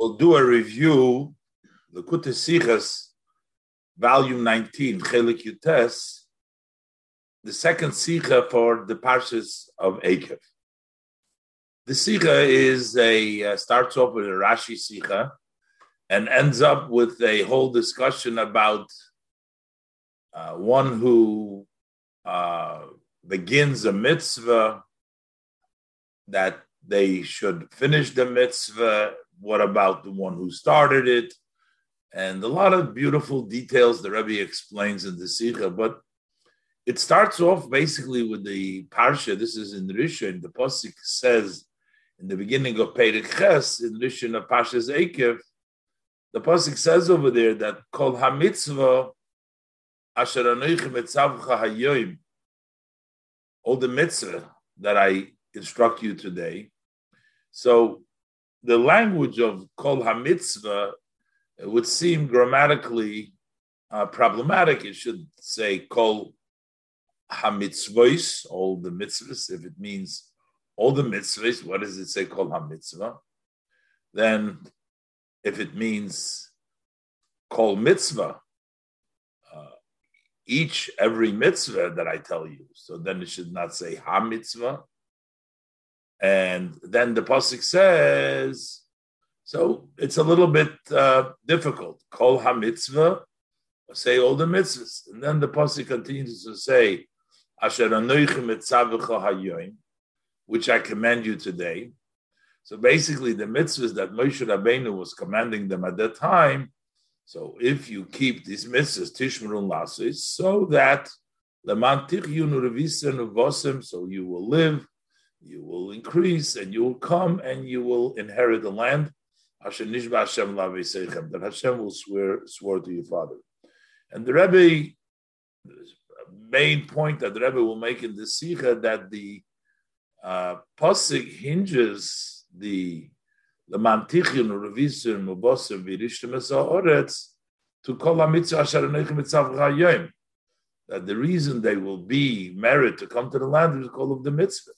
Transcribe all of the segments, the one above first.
We'll do a review, the Sichas, volume 19, Chelik Yutes, the second Sicha for the Parshas of Akev. The Sicha is a, uh, starts off with a Rashi Sicha and ends up with a whole discussion about uh, one who uh, begins a mitzvah that they should finish the mitzvah. What about the one who started it? And a lot of beautiful details the Rebbe explains in the Sikha, but it starts off basically with the Parsha. This is in Rishon. The Pasuk says in the beginning of Perek Ches, in Rishon of Parsha's Ekev, the Pasuk says over there that Kol HaMitzvah Asher Anoichim Etzavcha Hayoim, all the mitzvah that I instruct you today, so the language of kol hamitzvah would seem grammatically uh, problematic. It should say kol hamitzvos, all the mitzvahs. If it means all the mitzvahs, what does it say kol hamitzvah? Then, if it means kol mitzvah, uh, each every mitzvah that I tell you, so then it should not say ha mitzvah, and then the pasuk says, so it's a little bit uh, difficult. Kol ha-mitzvah, say all the mitzvahs. And then the pasuk continues to say, Asher hayoim, which I command you today. So basically, the mitzvahs that Moshe Rabbeinu was commanding them at that time. So if you keep these mitzvahs, tishmerun lasis, so that so you will live you will increase and you will come and you will inherit the land. That Hashem will swear swear to your father. And the Rebbe, main point that the Rebbe will make in the sikha that the uh, hinges the the revision mubosim v'rishtem oretz to kol mitzvah asher. That the reason they will be married to come to the land is called of the mitzvah.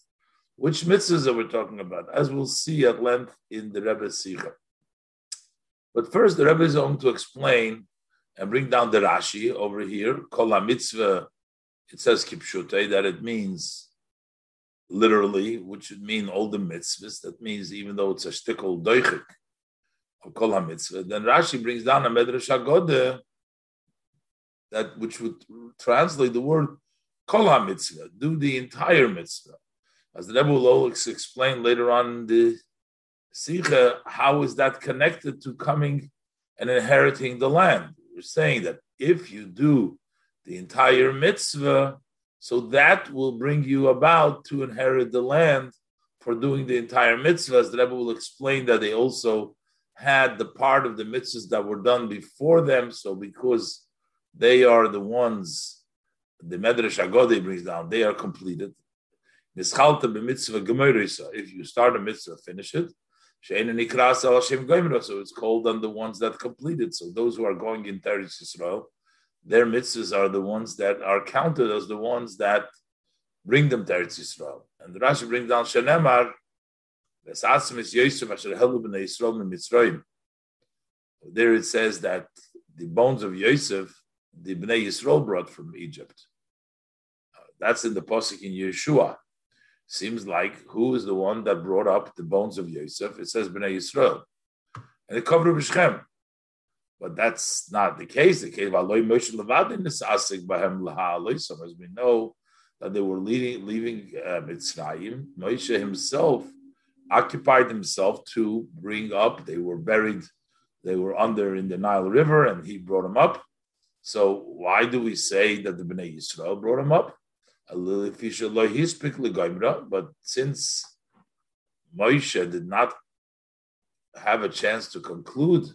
Which mitzvahs are we talking about? As we'll see at length in the Rebbe Sikha. But first, the Rebbe is going to explain and bring down the Rashi over here. Kol mitzvah, it says kipshute, that it means literally, which would mean all the mitzvahs. That means even though it's a shtickle doichik of kol mitzvah, then Rashi brings down a medrash agode that which would translate the word kol mitzvah, do the entire mitzvah. As the Rebbe will explain later on in the Sikha, how is that connected to coming and inheriting the land? We're saying that if you do the entire mitzvah, so that will bring you about to inherit the land for doing the entire mitzvah. As the Rebbe will explain that they also had the part of the mitzvahs that were done before them. So because they are the ones, the Medrash Agode brings down, they are completed. If you start a mitzvah, finish it. So it's called on the ones that completed. So those who are going in Teretz Yisrael, their mitzvahs are the ones that are counted as the ones that bring them to Eretz Yisrael. And the Rashi brings down Shenemar, there it says that the bones of Yosef, the Bnei Yisrael brought from Egypt. Uh, that's in the Pasuk in Yehoshua seems like who is the one that brought up the bones of Yosef? It says Bnei Yisrael. And it covered Bishchem. But that's not the case. The case of Moshe Levadin is asik laha As we know that they were leaving, leaving uh, Mitzrayim, Moshe himself occupied himself to bring up. They were buried, they were under in the Nile River, and he brought them up. So why do we say that the Bnei Yisrael brought them up? But since Moshe did not have a chance to conclude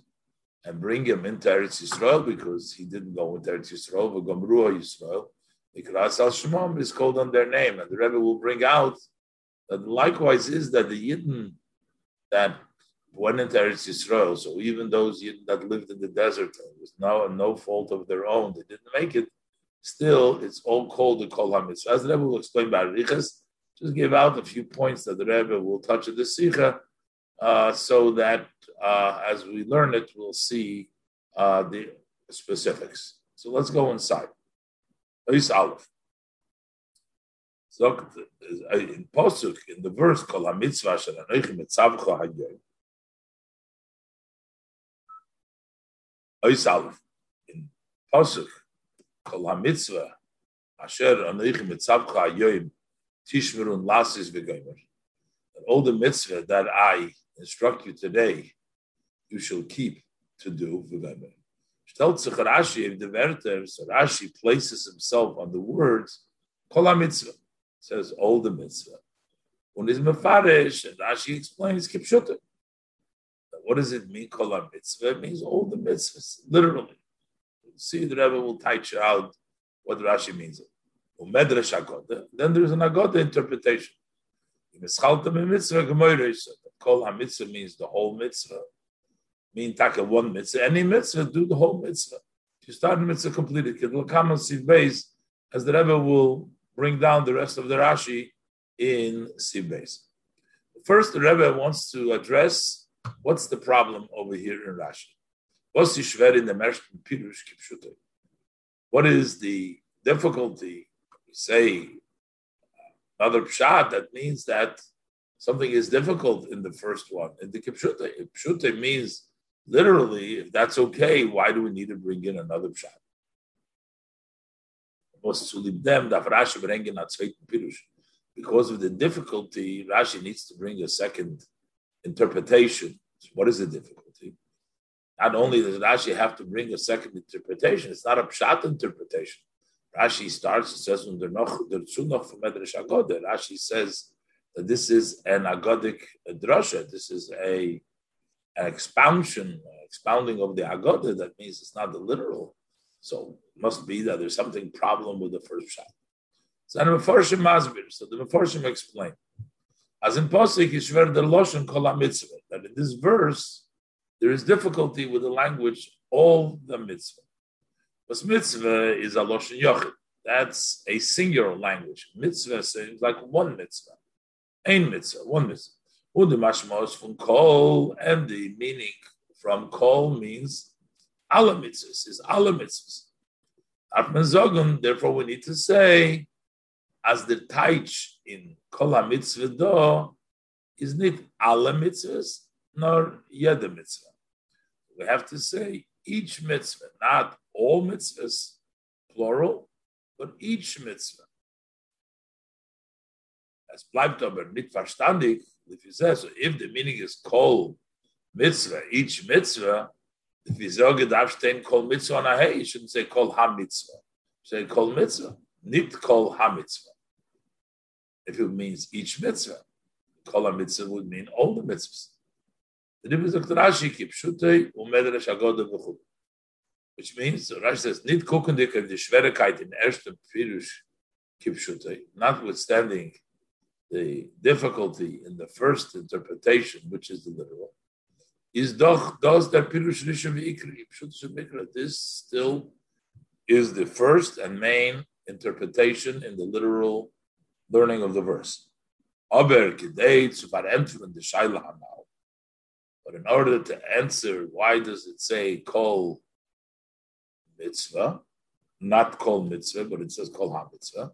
and bring him into Eretz Yisrael because he didn't go into Eretz Yisrael, but Gomrua Yisrael, al Shemam is called on their name, and the Rebbe will bring out that likewise is that the Yidden that went into Eretz Yisrael, so even those Yidden that lived in the desert, it was no no fault of their own, they didn't make it still it's all called the Kol HaMitzvah. As the Rebbe will explain by Riches, just give out a few points that the Rebbe will touch at the Sikha, uh, so that uh, as we learn it, we'll see uh, the specifics. So let's go inside. Is Aleph. So in Posuk, in the verse, Kol HaMitzvah Shel Anoichi Mitzavcha Hayoyim. Is Aleph. In Posuk, Kol HaMitzvah Asher Anoichi Mitzavcha Hayoyim Tishmerun Lasis V'Goymer. All the mitzvah that I instruct you today, you shall keep to do V'Goymer. Stellt sich Rashi, if the Werther, so Rashi places himself on the words, Kol HaMitzvah says all the mitzvah. When is mefarish, and Rashi explains kipshuta. What does it mean? Kol mitzvah it means all the mitzvahs, literally. See, the Rebbe will teach you out what Rashi means. Then there's an agoda interpretation. Kol mitzvah means the whole mitzvah. Mean taka one mitzvah. Any mitzvah, do the whole mitzvah. If you start the mitzvah completed, as the Rebbe will bring down the rest of the Rashi in Sibes. First, the Rebbe wants to address what's the problem over here in Rashi. What is the difficulty? Say another pshat that means that something is difficult in the first one. In the Kipshute, Kipshute means literally, if that's okay, why do we need to bring in another pshat? Because of the difficulty, Rashi needs to bring a second interpretation. So what is the difficulty? Not only does Rashi have to bring a second interpretation, it's not a pshat interpretation. Rashi starts and says, Rashi says that this is an agodic drasha. This is a an expansion, expounding of the agoda. That means it's not the literal. So must be that there's something problem with the first pshat. So the Mefarshim Masbir. So the Mefarshim explain. As in Posik, Yishver the Loshen Kol. That in this verse, there is difficulty with the language, all the mitzvah. But mitzvah is a Loshen Yochid. That's a singular language. Mitzvah seems like one mitzvah. Ein mitzvah, one mitzvah. Udimashmos from kol, and the meaning from kol means Allah mitzvahs is Allah mitzvahs. Therefore, we need to say, as the taich in kol mitzvah do is not Allah mitzvahs nor yeda mitzvah. We have to say each mitzvah, not all mitzvahs, plural, but each mitzvah. As bleibt aber nicht verstandig, if you say so, if the meaning is kol mitzvah, each mitzvah, if you say oh, darf stehen kol mitzvah na hey, you shouldn't say kol ha mitzvah. Say kol mitzvah, nit kol ha mitzvah. If it means each mitzvah, kol ha mitzvah would mean all the mitzvahs. The difference of Rashi kipshutei umedrash agoda v'chud. Which means, Rashi says, nit kukendik of the Schwerigkeit in ersten Pirush kipshutei, notwithstanding the difficulty in the first interpretation, which is the literal, is doch does der pirush rishon v'ikri pshut This still is the first and main interpretation in the literal learning of the verse. Aber kidei tzufar enteren the shayla hanal. But in order to answer, why does it say kol mitzvah, not kol mitzvah, but it says kol ha mitzvah?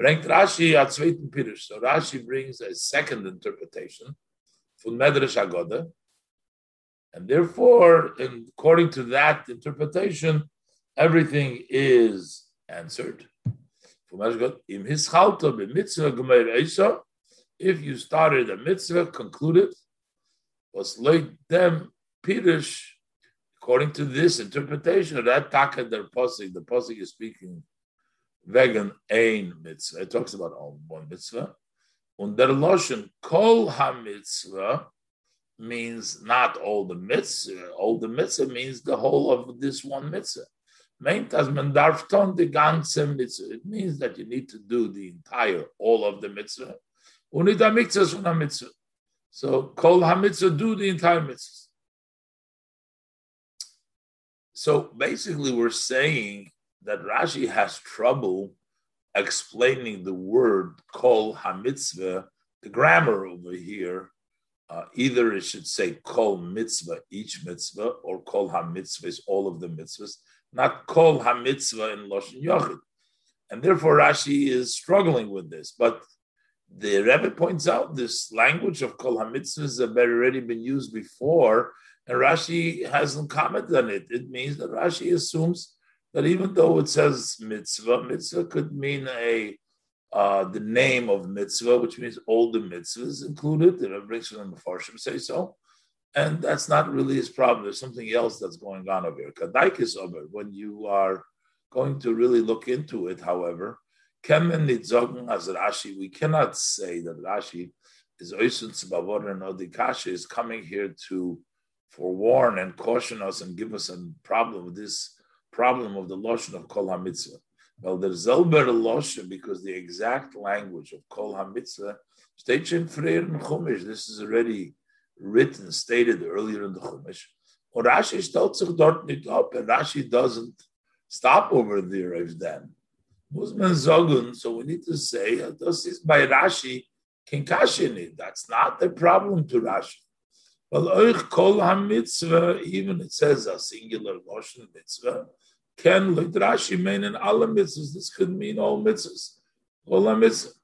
Bringt Rashi a zweiten pirush. So Rashi brings a second interpretation from Medrash Agoda, and therefore, according to that interpretation, everything is answered. If you started a mitzvah, concluded, was like them pirish, according to this interpretation of that taka der posik, the posik is speaking vegan ein mitzvah. It talks about one mitzvah. Und der Loshen kol ha mitzvah means not all the mitzvah. All the mitzvah means the whole of this one mitzvah. It means that you need to do the entire, all of the mitzvah. Unita mitzvah mitzvah. So kol ha-mitzvah, do the entire mitzvah. So basically, we're saying that Rashi has trouble explaining the word kol ha-mitzvah, the grammar over here, uh, either it should say kol mitzvah, each mitzvah, or kol ha-mitzvahs, all of the mitzvahs, not kol ha-mitzvah in Lashon Yochid. And therefore Rashi is struggling with this. But the Rebbe points out this language of kol ha-mitzvahs have already been used before, and Rashi hasn't commented on it. It means that Rashi assumes that even though it says mitzvah, mitzvah could mean a uh, the name of mitzvah, which means all the mitzvahs included. The Rebbe brings from the Mefarshim say so. And that's not really his problem. There's something else that's going on over here. Kadaikis over, when you are going to really look into it, however, Kemen nitzogen as Rashi, we cannot say that Rashi is Oisun Tzbavor and Odikashi is coming here to forewarn and caution us and give us a problem this problem of the Lashon of Kol HaMitzvah. Well, there's Zelber Loshe because the exact language of Kol HaMitzvah states in Freir and Chumash. This is already written, stated earlier in the Chumash. Or Rashi stellt sich dort nicht up, and Rashi doesn't stop over there if then. Musman Zogun, so we need to say, uh, this is by Rashi, Kinkashini. That's not the problem to Rashi. Well, Oich Kol HaMitzvah, even it says a singular Loshen mitzvah, can like Rashi mean in all mitzvahs. This could mean all mitzvahs. All mitzvahs.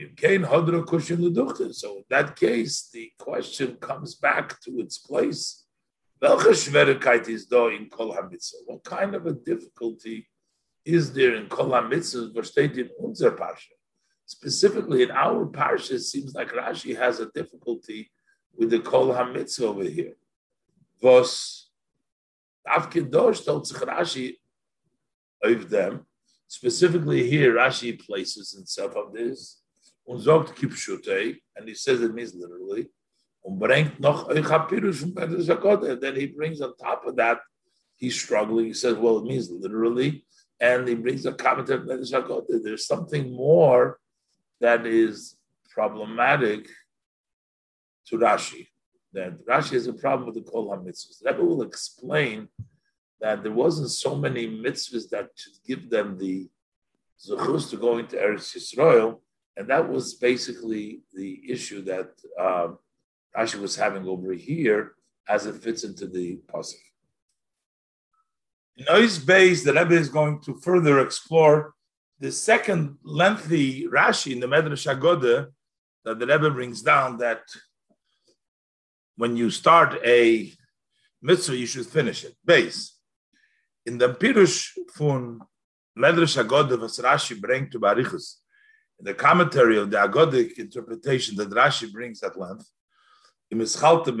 So in that case, the question comes back to its place. What kind of a difficulty is there in Kol HaMitzvah versteht in unser Parsha? Specifically in our Parsha, it seems like Rashi has a difficulty with the Kol HaMitzvah over here. Vos Avkidosh told Rashi of them. Specifically here, Rashi places himself on this. Und sagt kipshutei, and he says it means literally. Then he brings on top of that, he's struggling. He says, well, it means literally. And he brings a commentary from There's something more that is problematic to Rashi that Rashi has a problem with the Kol HaMitzvahs. Rebbe will explain that there wasn't so many mitzvahs that should give them the zuchus to go into Eretz Yisrael, and that was basically the issue that um, Rashi was having over here as it fits into the pasuk. In Ois Beis, the Rebbe is going to further explore the second lengthy Rashi in the Medrash Agoda that the Rebbe brings down that when you start a mitzvah, you should finish it. Base. In the Pirush von Medrash Agode, was Rashi brings to Barichus, in the commentary of the Agodic interpretation that Rashi brings at length, if you started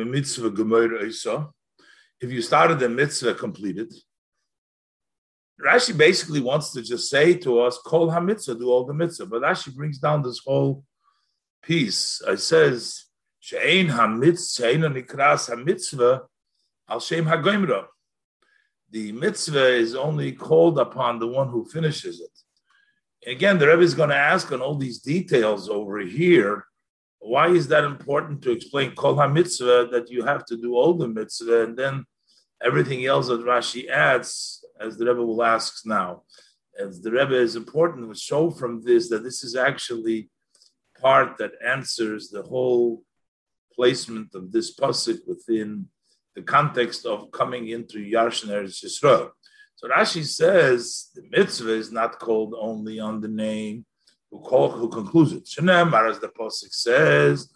the mitzvah completed, Rashi basically wants to just say to us, Kol HaMitzvah, do all the mitzvah. But Rashi brings down this whole piece. It says, She'ein ha-mitzvah, nikras hamitzvah, al shem ha-goimra. The mitzvah is only called upon the one who finishes it. Again, the Rebbe is going to ask on all these details over here, why is that important to explain kol ha-mitzvah, that you have to do all the mitzvah, and then everything else that Rashi adds, as the Rebbe will ask now. As the Rebbe is important to show from this that this is actually part that answers the whole placement of this pasuk within the context of coming into Yarshin Eretz Yisrael. So Rashi says the mitzvah is not called only on the name who call, who concludes it. Shenemar, as the pasuk says,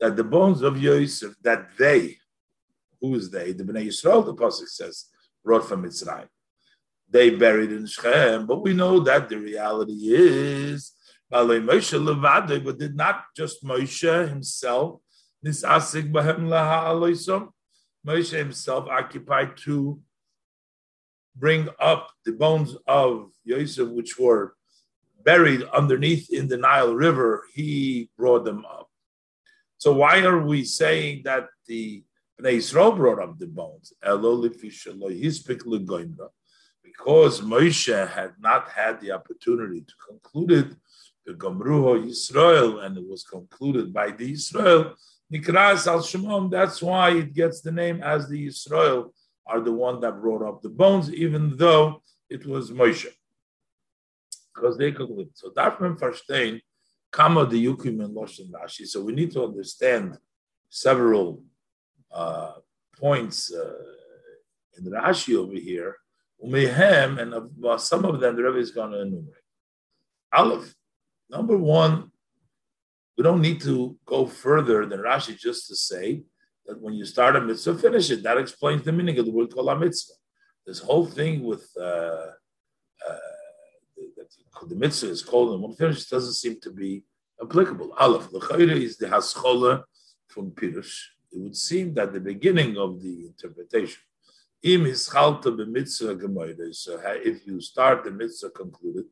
that the bones of Yosef, that they, who is they? The Bnei Yisrael, the pasuk says, brought from Mitzrayim they buried in Shechem, but we know that the reality is but did not just Moshe himself, Moshe himself occupied to bring up the bones of Yosef, which were buried underneath in the Nile River. He brought them up. So why are we saying that the Bnei brought up the bones? because Moshe had not had the opportunity to conclude it, the Gomruho Yisrael, and it was concluded by the Israel, Nikras al Shemom, that's why it gets the name as the Israel are the one that brought up the bones, even though it was Moshe. because they conclude. So darf man verstehen, kama the yukim and loshen Rashi. So we need to understand several uh, points uh, in Rashi over here. Umehem, and uh, some of them the Rebbe is going to enumerate. Aleph, number one, we don't need to go further than Rashi just to say that when you start a mitzvah, finish it. That explains the meaning of the word kol mitzvah. This whole thing with uh, the, mitzvah is called and one finish doesn't seem to be applicable. Aleph, the is the haschola from Pirush. It would seem that the beginning of the interpretation, im is chalta b'mitzvah So if you start the mitzvah concluded,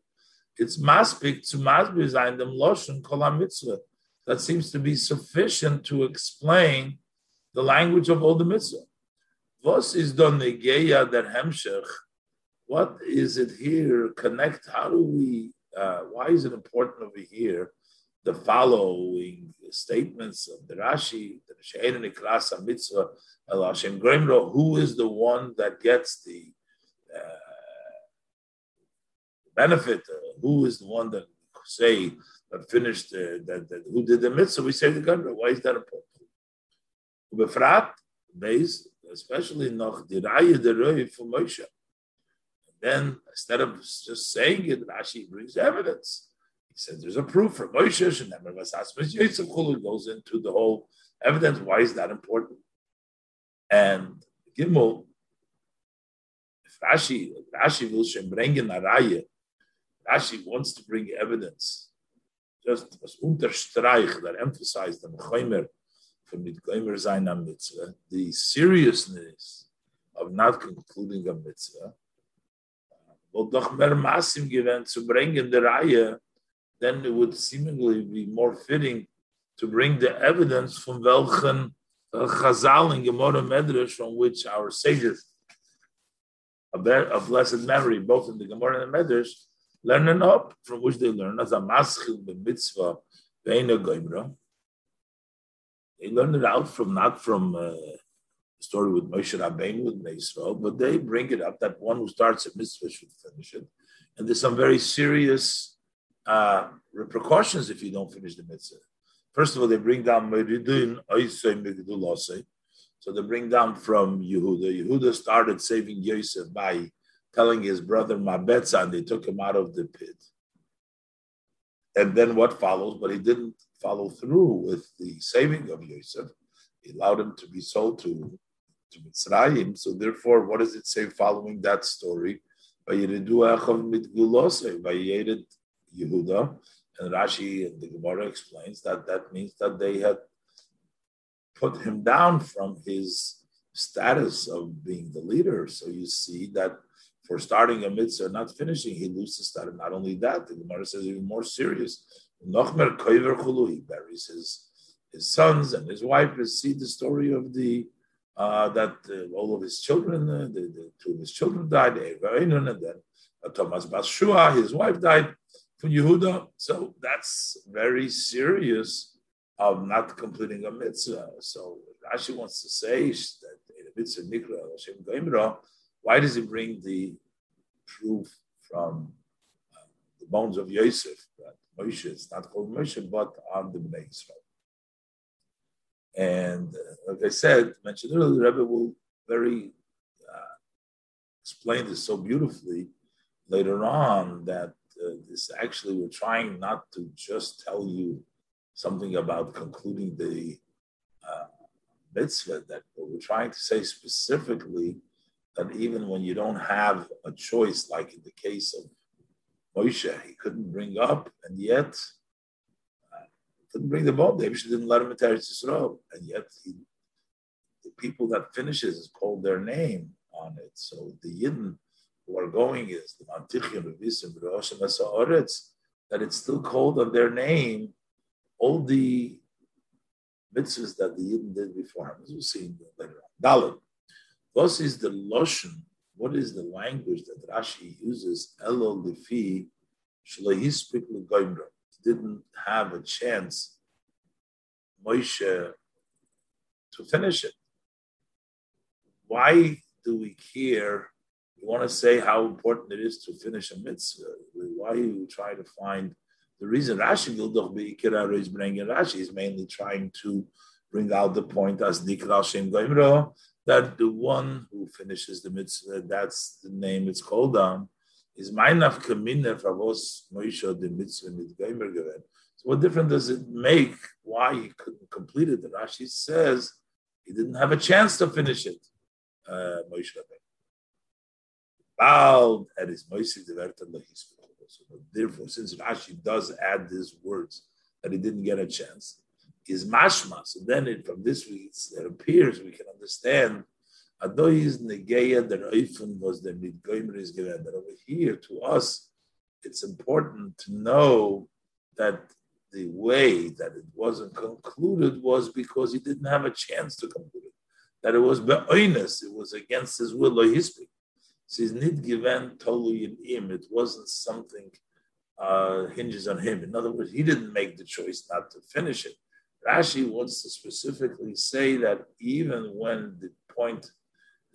it's maspik to masbir zayin dem loshen kol mitzvah that seems to be sufficient to explain the language of all the mitzvah. Was is done negeya that hemshech? What is it here? Connect. How do we? Uh, why is it important over here? The following statements of the Rashi, the Nikrasa Mitzvah El Hashem Gremro. Who is the one that gets the uh, benefit? Uh, who is the one that say that finished uh, that, that, who did the mitzvah, we say the Gemara. Why is that important? Befrat, base, especially noch the raya the raya for Moshe. Then instead of just saying it, Rashi brings evidence. He says there's a proof for Moshe, and Yosef goes into the whole evidence. Why is that important? And Gimel, if Rashi, Rashi will bring in a raya, Rashi wants to bring evidence just was unterstreich, that emphasized the Mechoimer from Mitgoimer Zayin Mitzvah, the seriousness of not concluding a mitzvah, will doch mehr Masim given to bring in the Raya, then it would seemingly be more fitting to bring the evidence from welchen Chazal and Gemara Medrash from which our sages of blessed memory, both in the Gemara and the Medrash, learning up from which they learn as a maschil the mitzvah veina. They learn it out from not from uh, story with Moshe Rabbeinu with Israel, but they bring it up that one who starts a mitzvah should finish it, and there's some very serious uh, repercussions if you don't finish the mitzvah. First of all, they bring down Meridin So they bring down from Yehuda. Yehuda started saving Yosef by telling his brother Mabetza, and they took him out of the pit. And then what follows? But he didn't follow through with the saving of Yosef. He allowed him to be sold to, to Mitzrayim. So therefore, what does it say following that story? Yehuda, and Rashi and the Gemara explains that that means that they had put him down from his status of being the leader. So you see that for starting a mitzvah, not finishing, he loses that. And Not only that, the Gemara says even more serious. Nochmer he buries his, his sons and his wife. You see the story of the uh, that uh, all of his children, uh, the, the, two of his children died, and then Thomas Bashua, his wife died from Yehuda. So that's very serious of not completing a mitzvah. So Rashi wants to say that in a mitzvah nikra Hashem goimra why does he bring the proof from uh, the bones of Yosef that Moshe, it's not called Moshe, but on the Bnei Israel? And uh, like I said, mentioned earlier, the Rebbe will very uh, explain this so beautifully later on that uh, this actually we're trying not to just tell you something about concluding the uh, mitzvah, that we're trying to say specifically that even when you don't have a choice, like in the case of Moshe, he couldn't bring up, and yet couldn't bring the boat. They didn't let him into Eretz Yisrael, and yet he, the people that finishes is called their name on it. So the Yidden who are going is the Mantichim, Revisim, Oretz, that it's still called on their name. All the mitzvahs that the Yidden did before him, as we'll see later on. Dalit. What is the loshen? What is the language that Rashi uses? Elo lefi shlehispik legoimra. Didn't have a chance, Moshe, to finish it. Why do we care You want to say how important it is to finish a mitzvah. Why are you try to find the reason Rashi will doch be is bringing Rashi is mainly trying to bring out the point as Nikral Shem Goimro that the one who finishes the mitzvah, that's the name it's called on, is Meinaf Kamine Favos Moisha the mitzvah mit Goimer given. So what difference does it make why he couldn't complete it? The Rashi says he didn't have a chance to finish it. Uh, Moshe Bald at his Moishe so therefore, since Rashi does add these words that he didn't get a chance, is mashma. So then it, from this it appears we can understand Adoy's negeya that Oifun was the midgoimer is. That over here to us, it's important to know that the way that it wasn't concluded was because he didn't have a chance to conclude it. That it was be'oinus, it was against his will or history. So he's not given totally in him. It wasn't something uh, hinges on him. In other words, he didn't make the choice not to finish it. Rashi wants to specifically say that even when the point,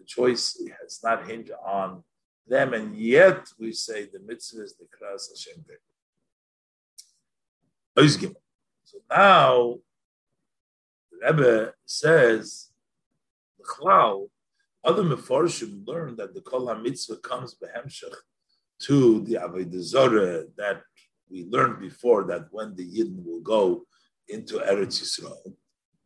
the choice has not hinged on them, and yet we say the mitzvah is the kras Hashem So now the Rebbe says the cloud. Other mefarshim learn that the kol mitzvah comes behemshach to the avodah that we learned before that when the yidden will go into Eretz Yisrael.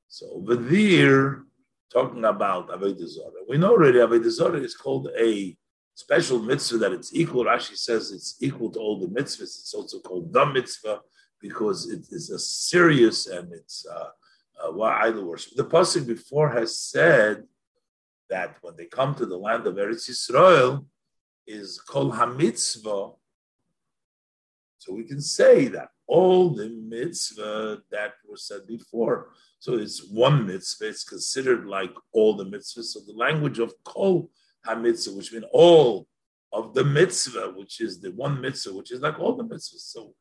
So over there, talking about Avodah Zarah, we know already Avodah Zarah is called a special mitzvah that it's equal. Rashi says it's equal to all the mitzvahs. It's also called the mitzvah because it is a serious and it's uh, uh, idol worship. The pasuk before has said that when they come to the land of Eretz Yisrael, is called hamitzvah. So we can say that all the mitzvah that was said before. So it's one mitzvah, it's considered like all the mitzvahs. So the language of kol ha-mitzvah, which means all of the mitzvah, which is the one mitzvah, which is like all the mitzvahs. So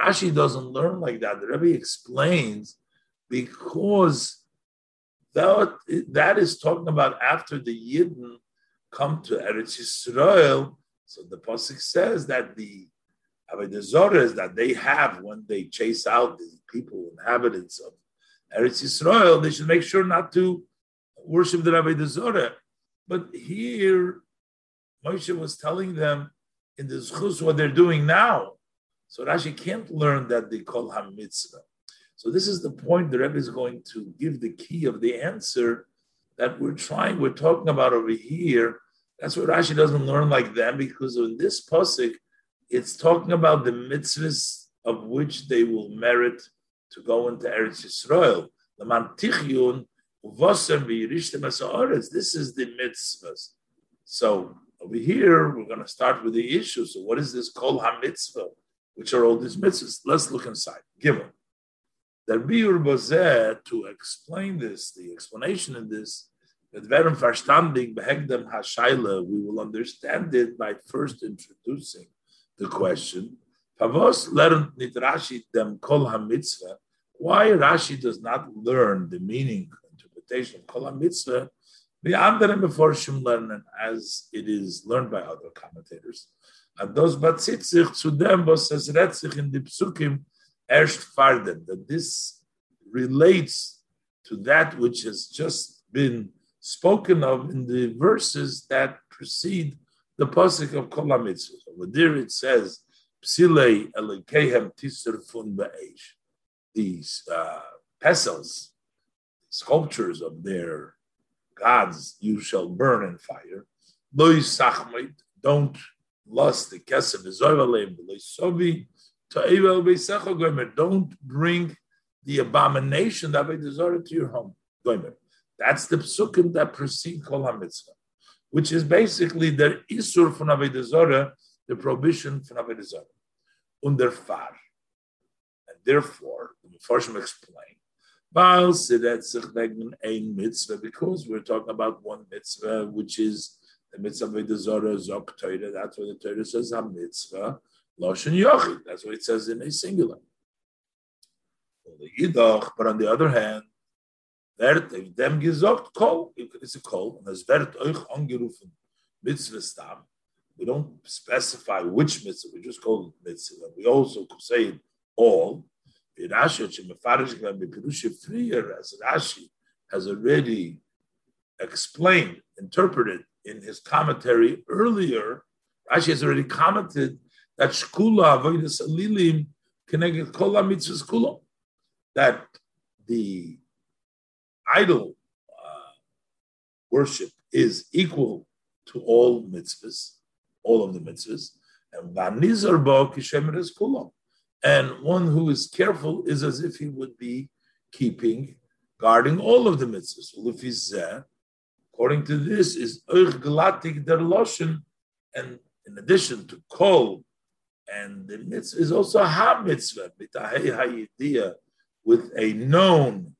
Rashi doesn't learn like that. The Rebbe explains because that, that is talking about after the Yidden come to Eretz Yisrael. So the Pasuk says that the Avodah that they have when they chase out the people, inhabitants of Eretz Yisrael, they should make sure not to worship the Avodah Zorah. But here, Moshe was telling them in the Zchus what they're doing now. So Rashi can't learn that they call Ham Mitzvah. So this is the point the Rebbe is going to give the key of the answer that we're trying, we're talking about over here. That's what Rashi doesn't learn like them because in this pasuk, it's talking about the mitzvahs of which they will merit to go into Eretz Yisrael. This is the mitzvahs. So over here, we're going to start with the issue. So what is this kol ha-mitzvah? Which are all these mitzvahs? Let's look inside. Give them. The Biur to explain this, the explanation in this, that verum verstandig behegdem we will understand it by first introducing the question. Pavos lernt nit Rashi dem kol ha-mitzvah. Why Rashi does not learn the meaning, interpretation of kol ha-mitzvah, the andere Meforshim learn as it is learned by other commentators. And those batzitzich zu dem, was es redt in the psukim, erst farden, that this relates to that which has just been spoken of in the verses that precede the pasuk of Kol HaMitzvah. Over there it says, These uh, pestles, sculptures of their gods, you shall burn in fire. Don't lust the kesef don't bring the abomination that we desire to your home. That's the psukim that precede Kol HaMitzvah which is basically the Isur von Avodah the prohibition from Avodah Under far. And therefore, the Mepharshim explain, because we're talking about one mitzvah, which is the mitzvah of the Zorah, Zok Torah, that's why the Torah says a mitzvah, Loshen Yochid, that's what it says in a singular. But on the other hand, wird dem gesagt kol it's a kol und es wird euch angerufen mitzvah stam we don't specify which mitzvah, we just call it mitzvah. We also say it all. Rashi has already explained, interpreted in his commentary earlier. Rashi has already commented that shkula avodas alilim connected kol mitzvahs kula. That the idol uh, worship is equal to all mitzvahs, all of the mitzvahs, and. And one who is careful is as if he would be keeping, guarding all of the mitzvahs. According to this, is oich galatik der loshen, and in addition to kol, and the mitzvah is also ha mitzvah, with a known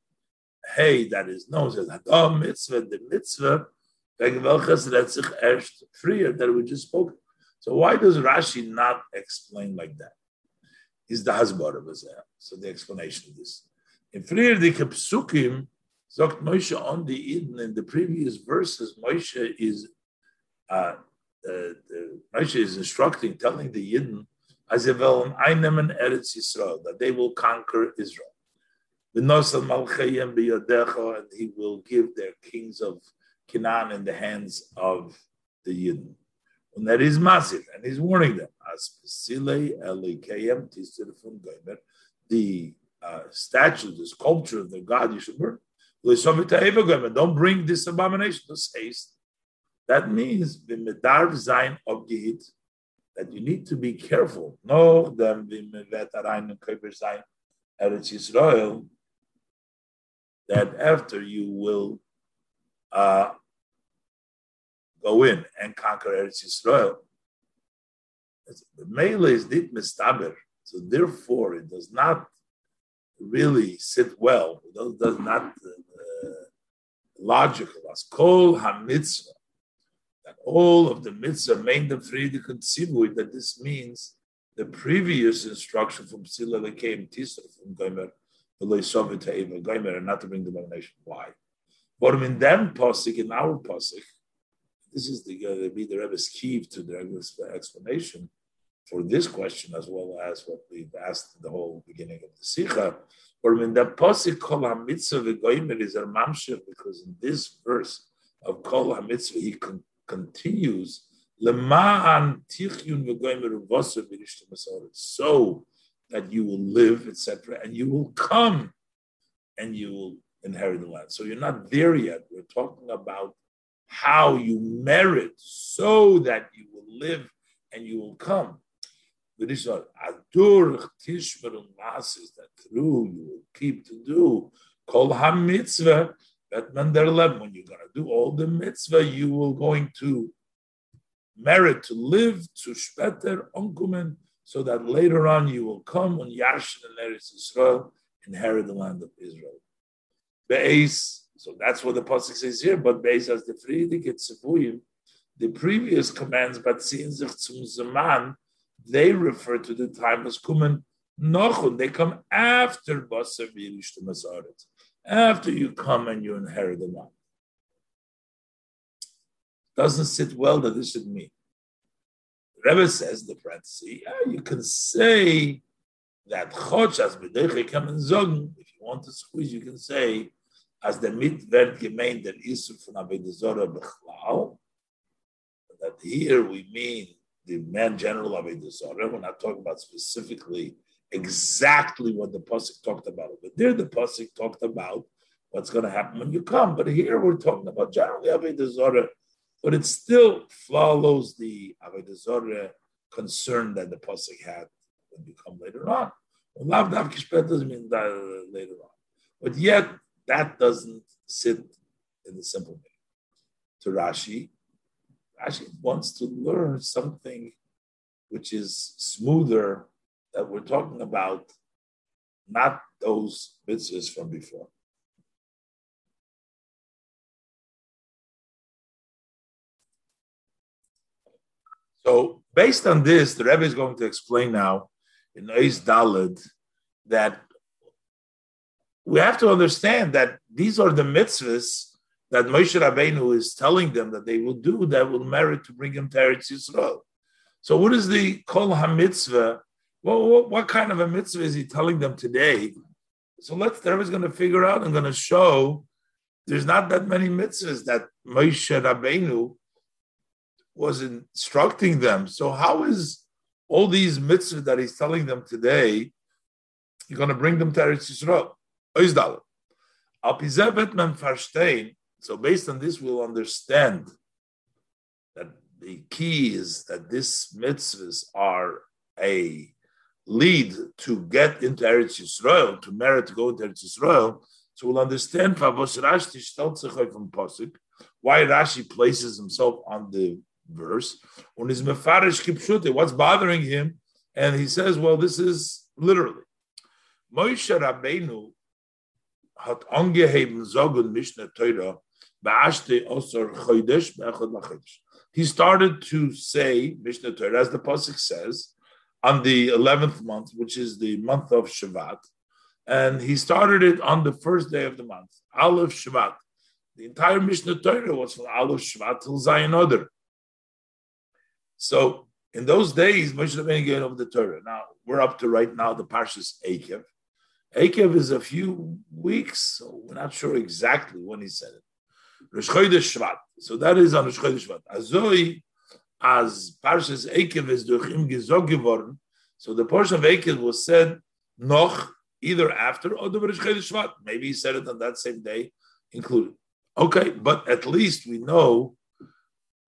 hey that is known as a mitzvah, the mitzvah, that we just spoke. So why does Rashi not explain like that? Is the hasbar of So the explanation of this. In freer the kepsukim, sagt Moshe on the Eden in the previous verses, Moshe is uh, uh, Moshe is instructing, telling the Yidden, as Eretz Yisrael, that they will conquer Israel. And he will give their kings of Canaan in the hands of the Yidden. And that is massive, and he's warning them. As the uh, statue, the sculpture of the God you should burn. Don't bring this abomination to haste. That means the medarv zain of gehit that you need to be careful. No, them v'metarayin and kover zain Eretz Yisrael that after you will uh, go in and conquer Eretz Yisrael, the Mele is dit mistaber, so therefore it does not really sit well. It does, not uh, logical. As kol hamitzvah, that all of the mitzvah made them free to conceive that this means the previous instruction from Sila came Tisra from Gomer the Leisovet Gomer, and not to bring the domination. Why? But in them posik, in our posik, this is the uh, be the Rebbe's key to the explanation for this question as well as what we've asked in the whole beginning of the Sikha. But in the posik kol hamitzvah is a mamshir because in this verse of kol hamitzvah he con- continues lema'an tichyun v'goymer v'voser so that you will live, etc., and you will come and you will inherit the land. So you're not there yet. We're talking about how you merit so that you will live and you will come. But this is adur is that through you will keep to do kol hamitzvah that they're when you're going to do all the mitzvah, you will going to merit to live to speter onkumen so that later on you will come on Yashin and Eretz Israel, inherit the land of Israel. Be'ez, so that's what the pasuk says here. But Be'ez as the Friedik Etzevuyim, the previous commands, but sich zum Zaman, they refer to the time as Kumen Nochun. They come after Basar V'Yirish Masaret, after you come and you inherit the land. Doesn't sit well that this should mean. The Rebbe says the parenthesis, yeah, you can say that Choch as B'deiche come and zogen. If you want to squeeze, you can say as the mit wird gemeint der Isur von Avedizora Bechlal. That here we mean the man general Avedizora. We're not talking about specifically exactly what the pasuk talked about, but there the pasuk talked about what's going to happen when you come. But here we're talking about generally Avedizora but it still follows the Avodah concern that the Pasuk had when you come later on. Later on. But yet, that doesn't sit in the simple way. To Rashi, Rashi wants to learn something which is smoother that we're talking about, not those mitzvahs from before. So based on this, the Rebbe is going to explain now in Eis Dalad that we have to understand that these are the mitzvahs that Moshe Rabbeinu is telling them that they will do that will merit to bring him to Eretz Yisrael. So, what is the kol hamitzvah? Well, what, what kind of a mitzvah is he telling them today? So let's. Everybody's going to figure out. I'm going to show. There's not that many mitzvahs that Moshe Rabbeinu was instructing them. So how is all these mitzvahs that he's telling them today? Going to bring them to Eretz Yisrael. So based on this, we'll understand that the key is that these mitzvahs are a lead to get into Eretz Yisrael, to merit to go into Eretz Yisrael. So we'll understand why Rashi places himself on the verse. What's bothering him? And he says, well, this is literally. Moshe Rabbeinu hat angeheben Mishnah. He started to say Mishnah Torah, as the pasuk says, on the eleventh month, which is the month of Shavat, and he started it on the first day of the month, Aleph Shavat. The entire Mishnah Torah was from Aleph Shavat till Zayin Oder. So in those days, Moshe Rabbeinu gave over the Torah. Now we're up to right now the Parshas Eikev. Eikev is a few weeks, so we're not sure exactly when he said it. Rosh Shvat. So that is on Rosh Shvat. Azoi, as Parshas Eikev is durch geworden, so the portion of Eikev was said noch either after or the Rosh Shvat. Maybe he said it on that same day included. Okay, but at least we know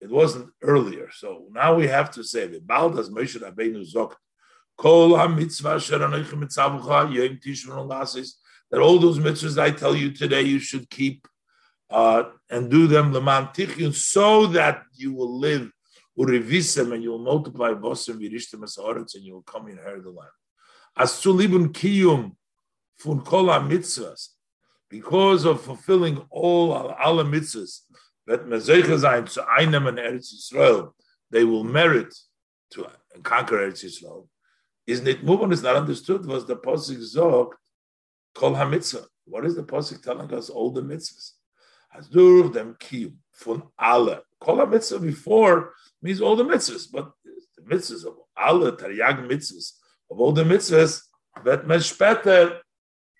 it wasn't earlier. So now we have to say Baldas Moshe Rabbeinu zogt Kol ha-mitzvah that all those mitzvahs I tell you today you should keep uh, and do them leman tichyun so that you will live urivisem and you will multiply vosem virishtem esaretz and you will come inherit the land. As sulibun kiyum fun kol mitzvahs because of fulfilling all all mitzvahs that mezeicha sein zu einem in Eretz Yisrael, they will merit to conquer Eretz Yisrael. Is it movement is not understood? Was the pasuk zog kol hamitzvah? What is the pasuk telling us? All the mitzvahs. Hazur them kiyum fun alle. Kol hamitzvah before means all the mitzvahs, but the mitzvahs of alle taryag mitzvahs of all the mitzvahs that meshpeter.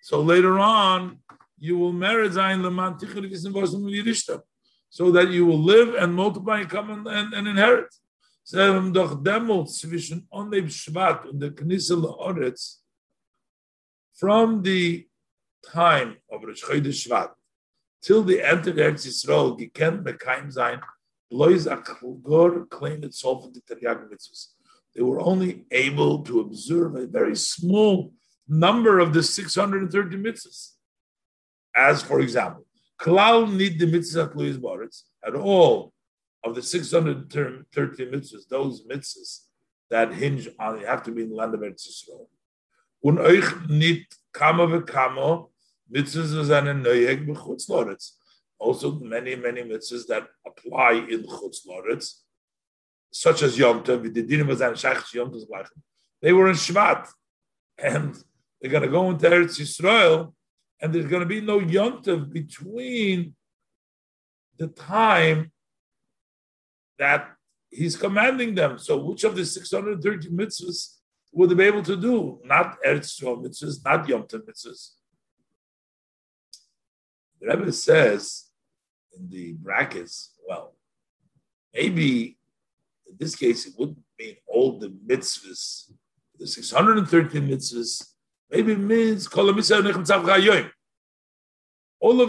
So later on, you will merit zayin leman tichel yirishtam so that you will live and multiply and come and, and, and inherit. Doch demult zwischen Oneb Shvat and the Knesset Oretz from the time of Rosh Chodesh Shvat till the end of Eretz Yisrael, gekent bekaim sein, lois akhlgor claimed itself in the Taryag mitzvahs. They were only able to observe a very small number of the 630 mitzvahs. As, for example, Klal need the mitzvah Louis Boritz at all of the 630 mitzvahs, those mitzvahs that hinge on, you have to be in the land of Eretz Yisrael. Und euch nicht kama v'kama mitzvahs seine neueg b'chutz loretz. Also many, many mitzvahs that apply in chutz loretz, such as Yom Tov, the dinim shach Yom Tov They were in Shvat, and they're going to go into Eretz Yisrael, and there's going to be no yontiv between the time that he's commanding them. So, which of the 630 mitzvahs would they be able to do? Not Eretz Yisrael mitzvahs, not Yom Tov mitzvahs. The Rebbe says in the brackets, well, maybe in this case it wouldn't mean all the mitzvahs, the 613 mitzvahs Maybe it means all of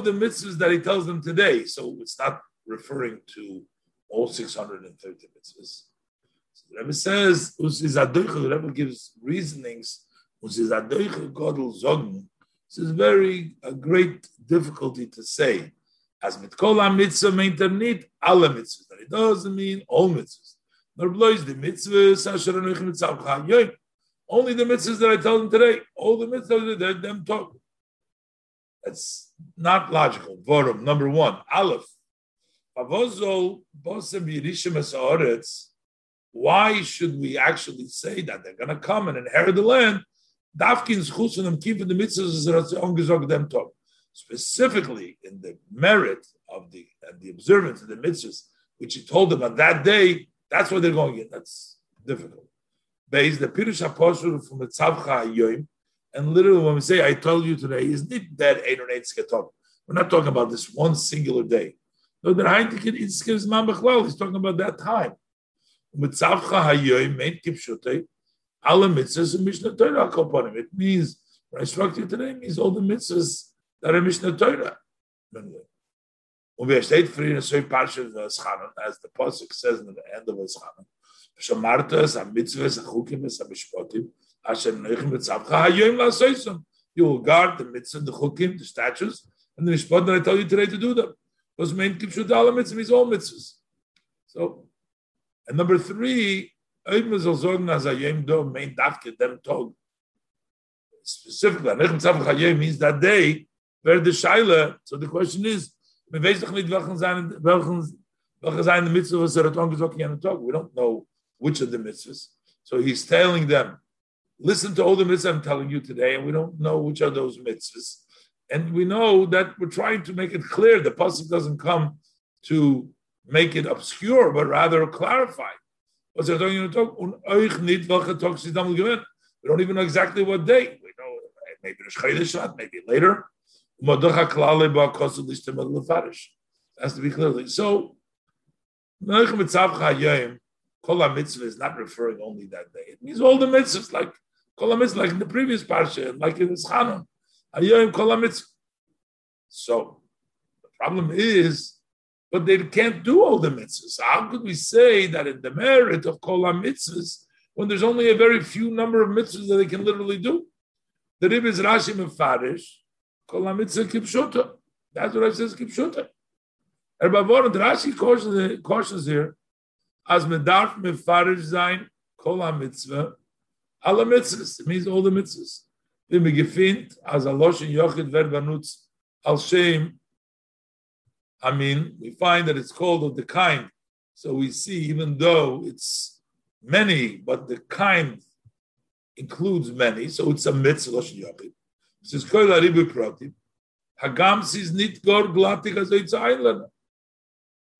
the mitzvahs that he tells them today. So it's not referring to all 630 mitzvahs. So the Rebbe says, the Rebbe gives reasonings. This is very a great difficulty to say. As mitkol mitzvah meint er nicht alle mitzvahs. It doesn't mean all mitzvahs. Nor bloß die mitzvahs. Only the mitzvahs that I tell them today, all the mitzvahs that them talk. That's not logical. Vorum, number one, Aleph. Why should we actually say that they're going to come and inherit the land? Dafkin's chusunim keeping the mitzvahs them talk. Specifically in the merit of the the observance of the mitzvahs, which he told them on that day, that's what they're going in. That's difficult. Based the Pirush Apostle from the Yoim, and literally when we say, I told you today, isn't it that Ein We're not talking about this one singular day. No, the Heineken is mam man bechlal. He's talking about that time. Mitzavcha hayoyim ain't kipshutei. Ala mitzvahs and Mishnah Torah koponim. It means, when I spoke to you today means all the mitzvahs that are Mishnah Torah. As the Pasuk says in the end of Eschanan, Shamarta es ha-mitzvahs ha-chukim es ha-mishpotim, asher neichim v'tzavcha hayoyim la You will guard the mitzvah, the chukim, the statutes, and the mishpot that I tell you today to do them. Those main kipshut ala mitzvah means all mitzvahs. So, and number three, Oim is also as a yom do main dafke dem tog. Specifically, neichim betzavcha hayoim means that day, where the shaila, so the question is, wir weiß doch nicht, welchen sein, welchen, welche sein die Mitzvah, was er hat. We don't know which of the mitzvahs. So he's telling them, listen to all the mitzvahs I'm telling you today, and we don't know which are those mitzvahs. And we know that we're trying to make it clear. The pasuk doesn't come to make it obscure, but rather clarify. We don't even know exactly what day. We know eh, maybe the ah, maybe later. Has to be clearly. So, Kol mitzvah is not referring only that day. It means all the mitzvahs, like Kol mitzvah, like in the previous parsha, like in this Chanah. So the problem is, but they can't do all the mitzvahs. How could we say that in the merit of Kol mitzvahs, when there's only a very few number of mitzvahs that they can literally do? The Rib is Rashi Mefarish, Kol mitzvah kipshuta. That's what I says kipshuta. And Rashi cautions, here as me darf me farish sein, kol ha-mitzvah, alle mitzvahs, it means all the mitzvahs. Wie me gefind, as a loshin yochid ver banutz al shem, I mean, we find that it's called of the kind. So we see, even though it's many, but the kind includes many, so it's a mitzvah, loshin yochid. Es ist kol ha-ribu pratim, hagam sis nit gor glatik as it's island.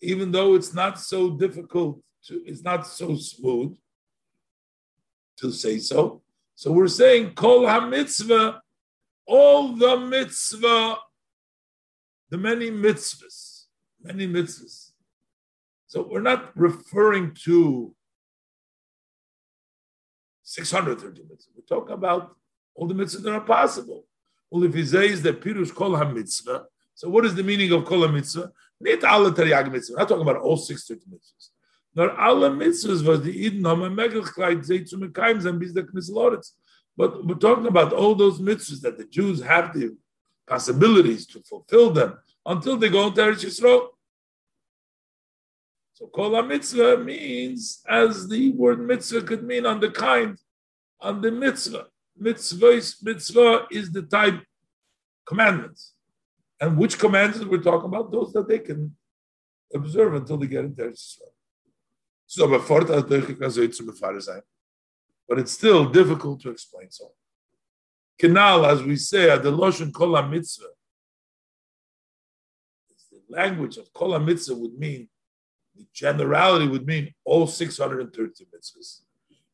even though it's not so difficult to, it's not so smooth to say so. So we're saying kol ha-mitzvah, all the mitzvah, the many mitzvahs, many mitzvahs. So we're not referring to 630 mitzvahs. We're talking about all the mitzvahs that are possible. Well, if he says that pirush kol ha-mitzvah, so what is the meaning of kol hamitzvah? Not mitzvah. We're not talking about all 630 mitzvahs. Nor alle mitzvahs was the Eden haben a Möglichkeit, sie zu mekayim sein, bis der Knisloritz. But we're talking about all those mitzvahs that the Jews have the possibilities to fulfill them until they go into Eretz Yisrael. So kol mitzvah means, as the word mitzvah could mean on the kind, on the mitzvah. Mitzvah, mitzvah is the type commandments. And which commandments we're talking about? Those that they can observe until they get into Eretz Yisrael. So but it's still difficult to explain. So, canal, as we say, at the Loshen Kol Mitzvah, the language of Kol Mitzvah would mean, the generality would mean all 630 mitzvahs.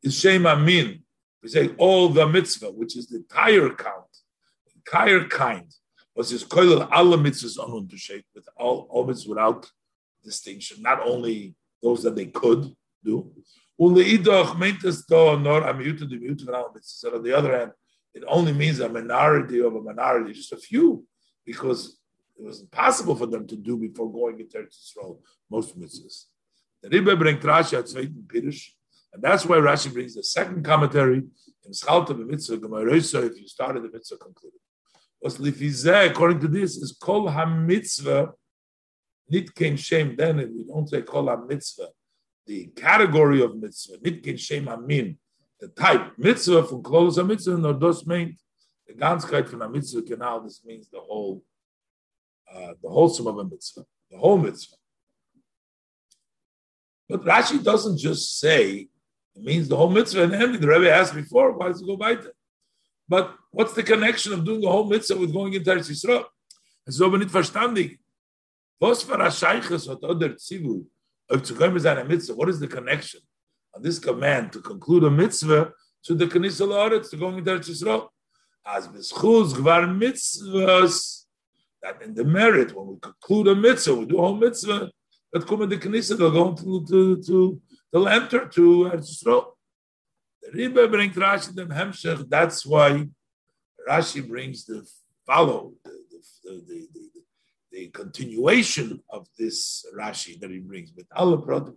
Is Shem Amin. We say all the mitzvah, which is the entire count, the entire kind, was this Kol Allah mitzvahs on with all, all mitzvahs without distinction, not only those that they could do. On the other hand, it only means a minority of a minority, just a few, because it was impossible for them to do before going into Israel most mitzvahs. The Rebbe brings Rashi at Zweiten Pirush, and that's why Rashi brings the second commentary in Schalta Mitzvah Gemaroisa, if you started the mitzvah concluded. According to this, is Kol HaMitzvah Nitkin Shem, then we don't say Kol mitzvah, the category of mitzvah, Nitkin Shem Amin, the type, mitzvah from close a mitzvah, nor dos meint, the ganzkeit from a mitzvah canal, this means the whole, uh, the wholesome of a mitzvah, the whole mitzvah. But Rashi doesn't just say it means the whole mitzvah and ending. The Rebbe asked before, why does it go by that? But what's the connection of doing the whole mitzvah with going into Eretz Yisrael? Es ist aber nicht what is the connection on this command to conclude a mitzvah to the Knesset La'aretz, to going into Eretz Yisrael. As b'schuz gvar mitzvahs, that in the merit, when we conclude a mitzvah, we do a whole mitzvah, that come in the Knesset, they'll go to, to, to, they'll enter to Eretz Yisrael. The Rebbe brings Rashi the Hemshech, that's why Rashi brings the follow, the, the, the, the, the continuation of this Rashi that he brings, with all the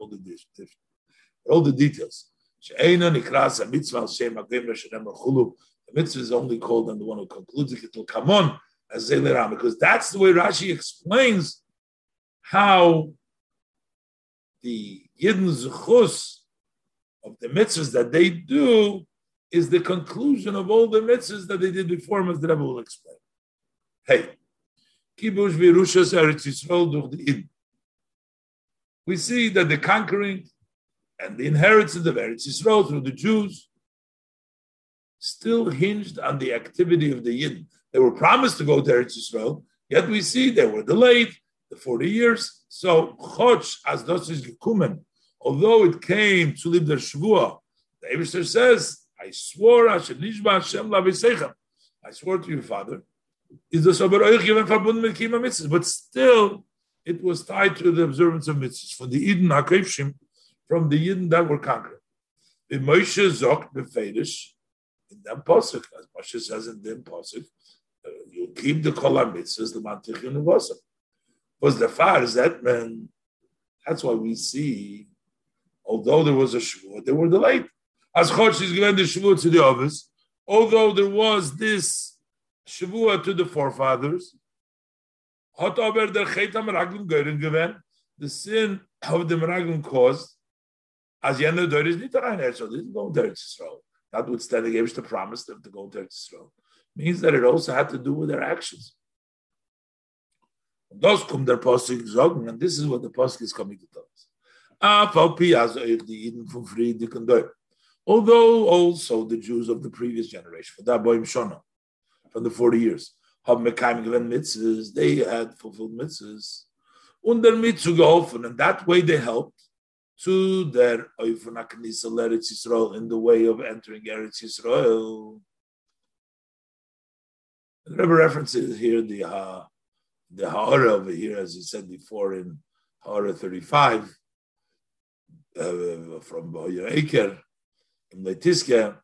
all the details. The mitzvah is only called on the one who concludes it. It'll come on as Zeliram, because that's the way Rashi explains how the Yidden Zuchus of the mitzvahs that they do is the conclusion of all the mitzvahs that they did before, as the Rebbe will explain. Hey, Kibush Virushas Eretz Yisrael durch the Id. We see that the conquering and the inheritance of Eretz Yisrael through the Jews still hinged on the activity of the Yid. They were promised to go to Eretz Yisrael, yet we see they were delayed the 40 years. So, Choch, as Dosis Gekumen, although it came to live the Shvuah, the Abishter says, I swore, I swore to you, Father, is the Sober given verbunden mit Kima mitzvahs, but still it was tied to the observance of mitzvahs. For the Eden HaKevshim, from the Eden that were conquered. The Moshe Zok Befedish, in the Pasuk, as Moshe says in the Pasuk, uh, you keep the Kol mitzvahs, the Mantichin Vasam. Was the far is that man, that's why we see, although there was a Shavuot, they were delayed. As Chosh is given the Shavuot to the office, although there was this Shavua to the forefathers. Aber der Chet am Raglim Gören the sin of the Meraglim caused, as jener Deur is nicht rein, so didn't go to Eretz Yisrael. Notwithstanding, the promise them to go to Eretz Yisrael. Means that it also had to do with their actions. Und das kommt der sagen, and this is what the Postik is coming to tell us. AVP, also die Iden von Friedrich Although also the Jews of the previous generation, for that boy Shona, from the 40 years. Haben wir keinem mitzvahs, they had fulfilled mitzvahs. Und zu geholfen, and that way they helped to their Oifun HaKnisa Eretz Yisrael in the way of entering Eretz Yisrael. The Rebbe references here the uh, the Ha'ara over here, as he said before in Ha'ara 35, uh, from Boyer Eker, in Letiska,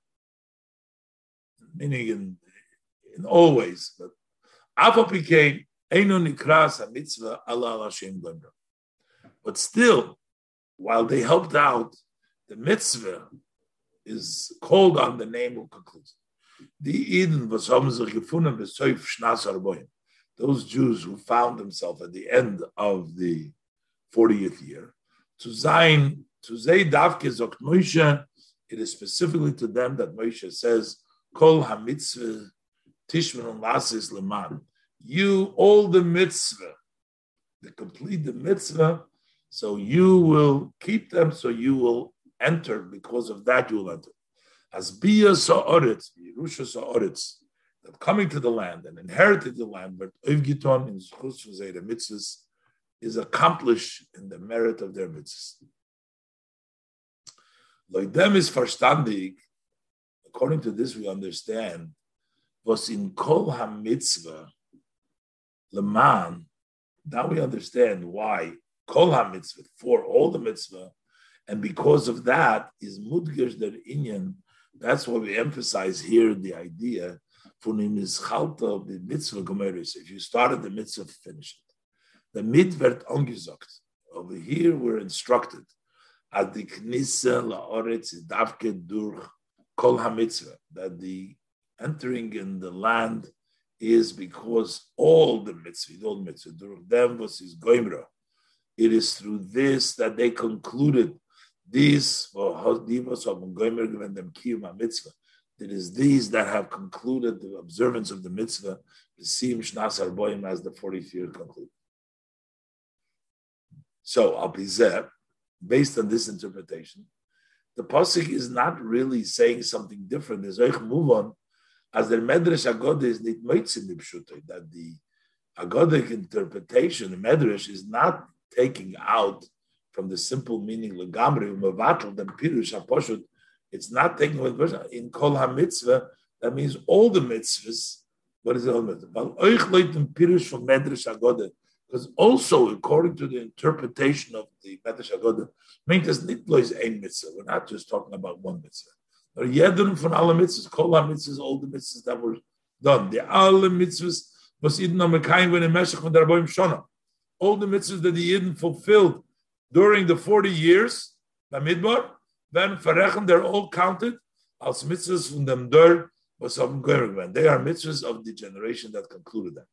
meaning in in all ways. But Alpha became Eino Nikras mitzvah Allah Hashem. But still, while they helped out, the mitzvah is called on the name of conclusion. The Eden was Those Jews who found themselves at the end of the 40th year, to Zayin, to Zay Davke Zokt Moshe, it is specifically to them that Moshe says, Kol HaMitzvah Tishman Lasis Leman. You, all the mitzvah, to complete the mitzvah, so you will keep them, so you will enter. Because of that, you will enter. As Bia Sa'oritz, Yerusha Sa'oritz, that coming to the land and inherited the land, but Evgiton in Zchus the mitzvahs is accomplished in the merit of their mitzvahs. Like them is verstandig. According to this, we understand was in Kol HaMitzvah, Leman, now we understand why Kol HaMitzvah, for all the mitzvah, and because of that is Mudgish der Inyan, that's why we emphasize here the idea for is Chalta the mitzvah gomeris. If you started the mitzvah, finish it. The midvert angesagt. Over here, we're instructed. At the knissa laoretz davke durch kol hamitzvah that the entering in the land is because all the mitzvah, all the mitzvah, them was his goimra. It is through this that they concluded these. It is these that have concluded the observance of the mitzvah, the sim shnas arboim as the 40th year concluded. So, al based on this interpretation, the pasuk is not really saying something different. There's move on as the Medrash Agoda is not moitzin that the Agodic interpretation, the Medrash, is not taking out from the simple meaning legamri umavatl then pirush aposhut. It's not taking away the in kol hamitzvah. That means all the mitzvahs. What is the mitzvah? pirush from medrash agoda. Because also, according to the interpretation of the Medrash Agoda, means nitlois ein mitzvah. We're not just talking about one mitzvah. Yedun from all mitzvahs, kol mitzvahs, all the mitzvahs that were done. The all the mitzvahs was idn am kein when meshach von der boim shona. All the mitzvahs that the Yidden fulfilled during the 40 years, by Midbar, then verrechen, they're all counted as mitzvahs from them der was of They are mitzvahs of the generation that concluded them.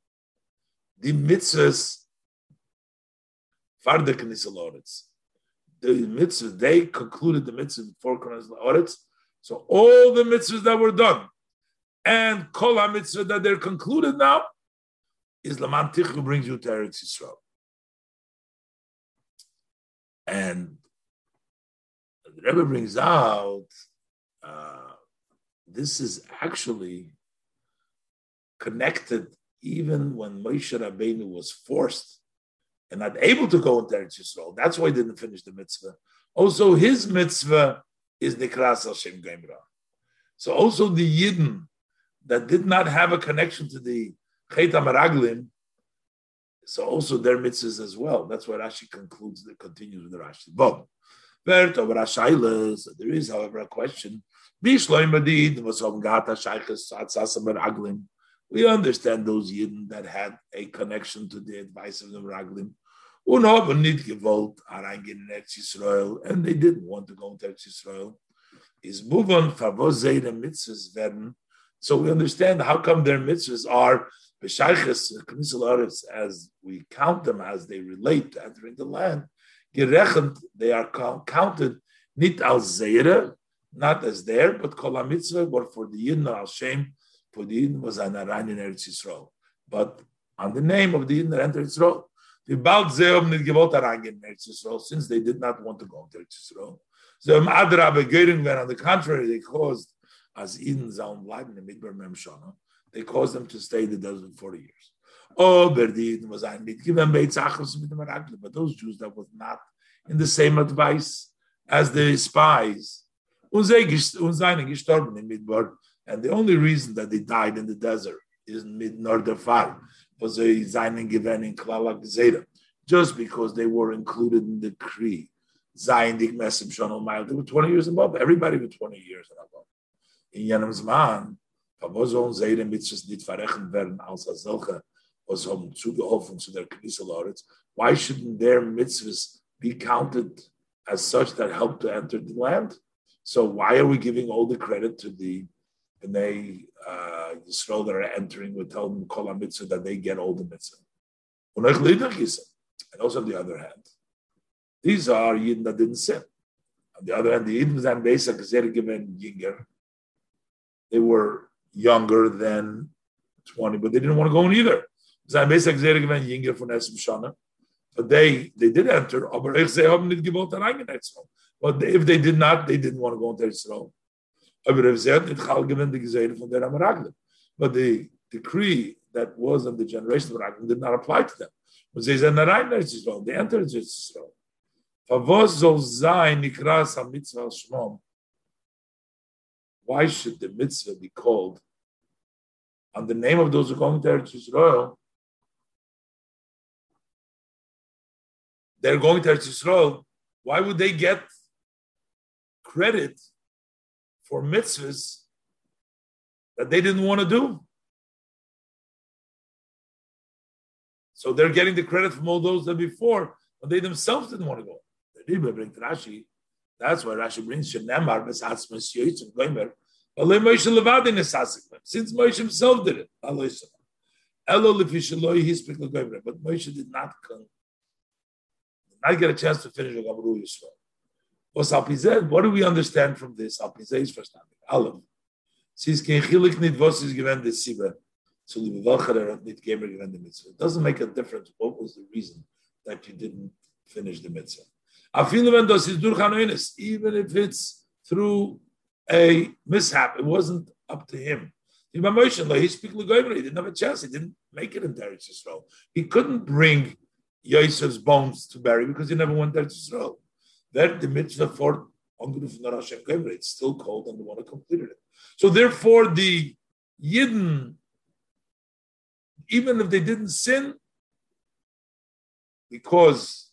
The mitzvahs Farde Knisaloritz. The mitzvah, they concluded the mitzvah before Knisaloritz. So all the mitzvahs that were done and Kol mitzvah that they're concluded now is Laman Tichu brings you to Eretz Yisrael. And the Rebbe brings out uh, this is actually connected even when Moshe Rabbeinu was forced and not able to go into Eretz Yisrael. That's why he didn't finish the mitzvah. Also, his mitzvah is Nikras Hashem Gemra. So also the Yidden that did not have a connection to the Chet Maraglim, so also their mitzvahs as well. That's why Rashi concludes, that continues with the Rashi. But there is, however, a question. We understand those Yidden that had a connection to the advice of the Raglim. Eretz Yisrael, and they didn't want to go into Eretz Yisrael. Is move on, favozere mitzvahs werden. So we understand how come their mitzvahs are b'shayches knisel as we count them as they relate to entering the land. Gerechent, they are counted nit al zeire, not as there, but kol but for the yidn al shem, for the yidn was an aran in Eretz Yisrael. But on the name of the yidn that entered Yisrael, since they did not want to go to Israel. So when on the contrary, they caused as Zaun bleiben in the Midbar Memshana, they caused them to stay in the desert for 40 years. Oh, Berdin was ein mitgeben Beitzachos mit dem Ragli, but those Jews that was not in the same advice as the spies, und seine gestorben in Midbar, and the only reason that they died in the desert is mid Nordafar, was a Zainen given in Klala just because they were included in the decree. Zayin Dik Mesim Shonol Mile, they were 20 years above. Everybody was 20 years and above. In Jenem Zman, Pavozon Zeire Mitzvahs nicht verrechen werden als solche, was haben zugeholfen zu der Knisseloritz. Why shouldn't their mitzvahs be counted as such that help to enter the land? So why are we giving all the credit to the Bnei uh, Yisrael that are entering with Talmud Kol Mitzvah that they get all the mitzvah. And also on the other hand, these are Yidden that didn't sin. On the other hand, the Yidden that basically given Yinger, they were younger than 20, but they didn't want to go in either. But they they did enter. But if they did not, they didn't want to go into Israel. But the decree that was on the generation of Raglim did not apply to them. They entered Israel. Why should the mitzvah be called on the name of those who going to Eretz Yisrael? They're going to Eretz Yisrael. Why would they get credit for mitzvahs that they didn't want to do. So they're getting the credit from all those that before, but they themselves didn't want to go. The Rebbe brings Rashi. That's why Rashi brings. Since Moshe himself did it, but Moshe did not come, did not get a chance to finish the Gamru Yisrael. What do we understand from this? Alpized is first time. Er Mitzvah. It doesn't make a difference. What was the reason that you didn't finish the Mitzvah? Even if it's through a mishap, it wasn't up to him. He didn't have a chance. He didn't make it in Eretz Yisrael. He couldn't bring Yosef's bones to bury because he never went there to Israel. There, the mitzvah for it's still called and the one who completed it. So therefore, the Yidden, even if they didn't sin, because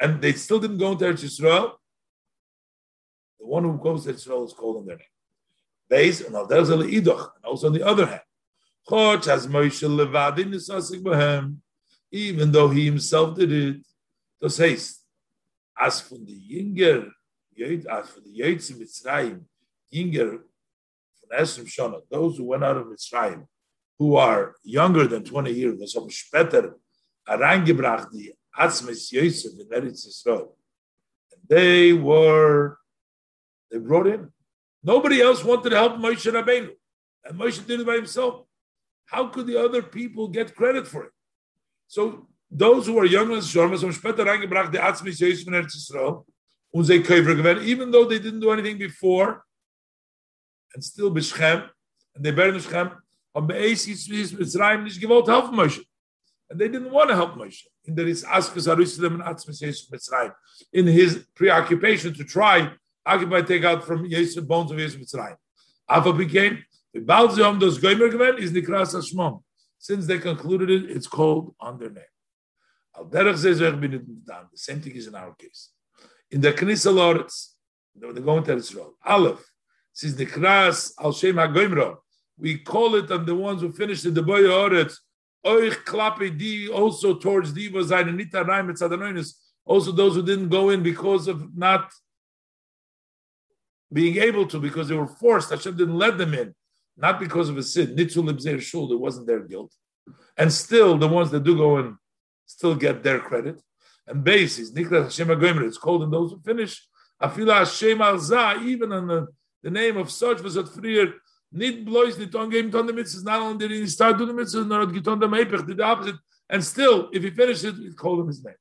and they still didn't go into Eretz Yisrael, the one who goes to Israel is called on their name. Base and also on the other hand, even though he himself did it, das heißt, as von the Jünger, as von the Yates in Mitzrayim, Jünger von Esrim Shona, those who went out of Mitzrayim, who are younger than 20 years, das haben später hereingebracht, die Atzmes Yosef in Eretz Yisrael. They were, they brought in. Nobody else wanted to help Moshe Rabbeinu. And Moshe did it by himself. How could the other people get credit for it? So those who are younger than Shorma, some später reingebracht, die Atzmis Yosef in Eretz Yisrael, und sie Käufer gewähnt, even though they didn't do anything before, and still Beschem, and they buried Beschem, haben bei Eis Yitzvis Mitzrayim nicht gewollt helfen Moshe. And they didn't want to help Moshe. In there is Askas Arusalim and Atzmis Yosef Mitzrayim. In his preoccupation to try, occupy take out from Yosef bones of Yosef Mitzrayim. Ava became, bald sie haben das Goymer gewähnt, is Nikras Hashmom. Since they concluded it, it's called on their name. The same thing is in our case. In the Knesset Loretz, they go into Israel. Aleph, since the Kras al Shem HaGoimro, we call it on the ones who finished in the Boy Oretz, Oich Klape Di, also towards Di was Nita Raim Tzadanoinus, also those who didn't go in because of not being able to, because they were forced. Hashem didn't let them in not because of a sin. Nitzul ibzer shul, it wasn't their guilt. And still, the ones that do go and still get their credit. And basis, Niklas Hashem HaGoymer, it's called in those who finish. Afila Hashem al even on the, the name of such was at freer, nit blois nit on game ton the mitzvahs, not only did he start doing the mitzvahs, nor get on the mepech, did the opposite. And still, if he finished it, it called him his name.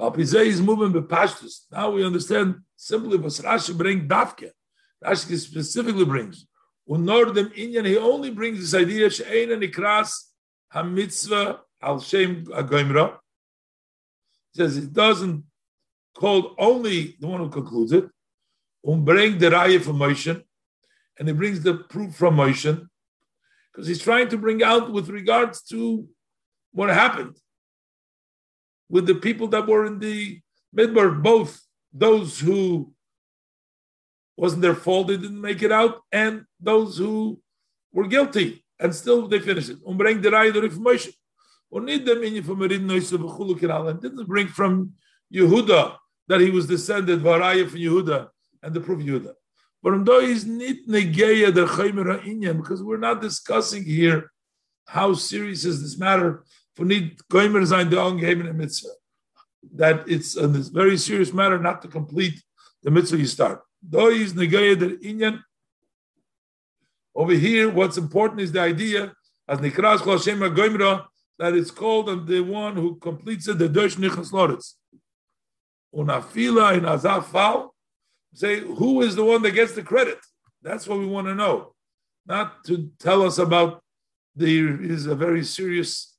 Alpizay is moving bepashtus. Now we understand simply what Rashi bring dafke. Rashi specifically brings. Unor dem inyan, he only brings this idea, she'ein nikras ha-mitzvah al shem agoimra. He says it doesn't call only the one who concludes it. Um bring the raya from Moshe, and he brings the proof from Moshe, because he's trying to bring out with regards to what happened with the people that were in the midbar, both those who wasn't their fault they didn't make it out, and those who were guilty and still they finished it. Umbring the Raya the information. And didn't bring from Yehuda that he was descended Varaya from Yehuda and the proof Yehuda. But is nit negeya the chaymer inyan because we're not discussing here how serious is this matter for nit goymer zayin the ongehemen mitzvah. That it's a very serious matter not to complete the mitzvah you start. Over here, what's important is the idea as Nikras Hashem Goimra that it's called the one who completes it, the Dosh Nichas Loretz. Unafila in Azafal, say who is the one that gets the credit? That's what we want to know, not to tell us about the is a very serious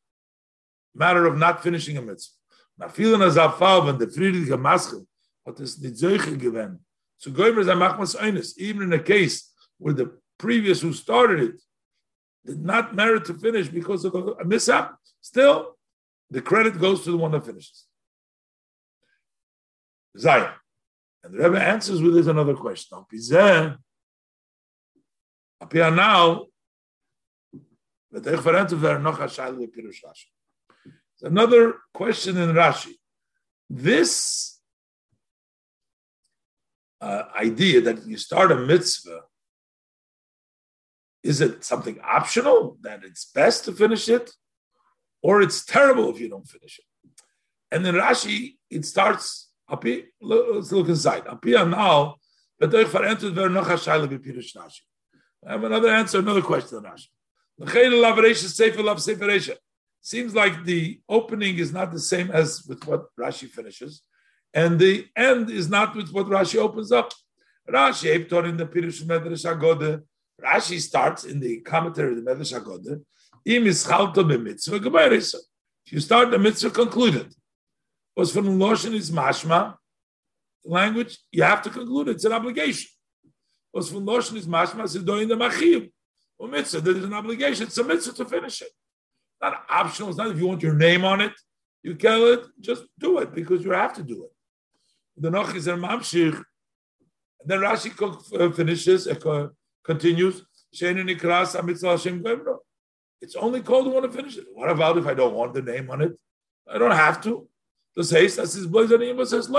matter of not finishing a mitzvah. Nafila in Azafal when the Friedrich Maschel hat es nicht solche gewähnt. So Goimer is a machmas even in a case where the previous who started it did not merit to finish because of a, mishap, still the credit goes to the one that finishes. Zion. And the Rebbe answers with this another question. Appear now, another question in Rashi. This uh, idea that you start a mitzvah, is it something optional that it's best to finish it, or it's terrible if you don't finish it? And then Rashi, it starts. Let's look inside. now. I have another answer, another question Rashi. Seems like the opening is not the same as with what Rashi finishes and the end is not with what Rashi opens up. Rashi, in the Pirush Medrash Rashi starts in the commentary of the Medrash gebeirisa. If you start the mitzvah concluded, was from Loshen is mashma, language, you have to conclude it's an obligation. Was from Loshen is mashma, is doing the machiyim. Or mitzvah, there's an obligation, it's a mitzvah to finish it. Not optional, it's not if you want your name on it, you kill it, just do it because you have to do it. The noch is a mamshich. Then Rashi uh, finishes, uh, continues. It's only called want to finish it. What about if I don't want the name on it? I don't have to. The says says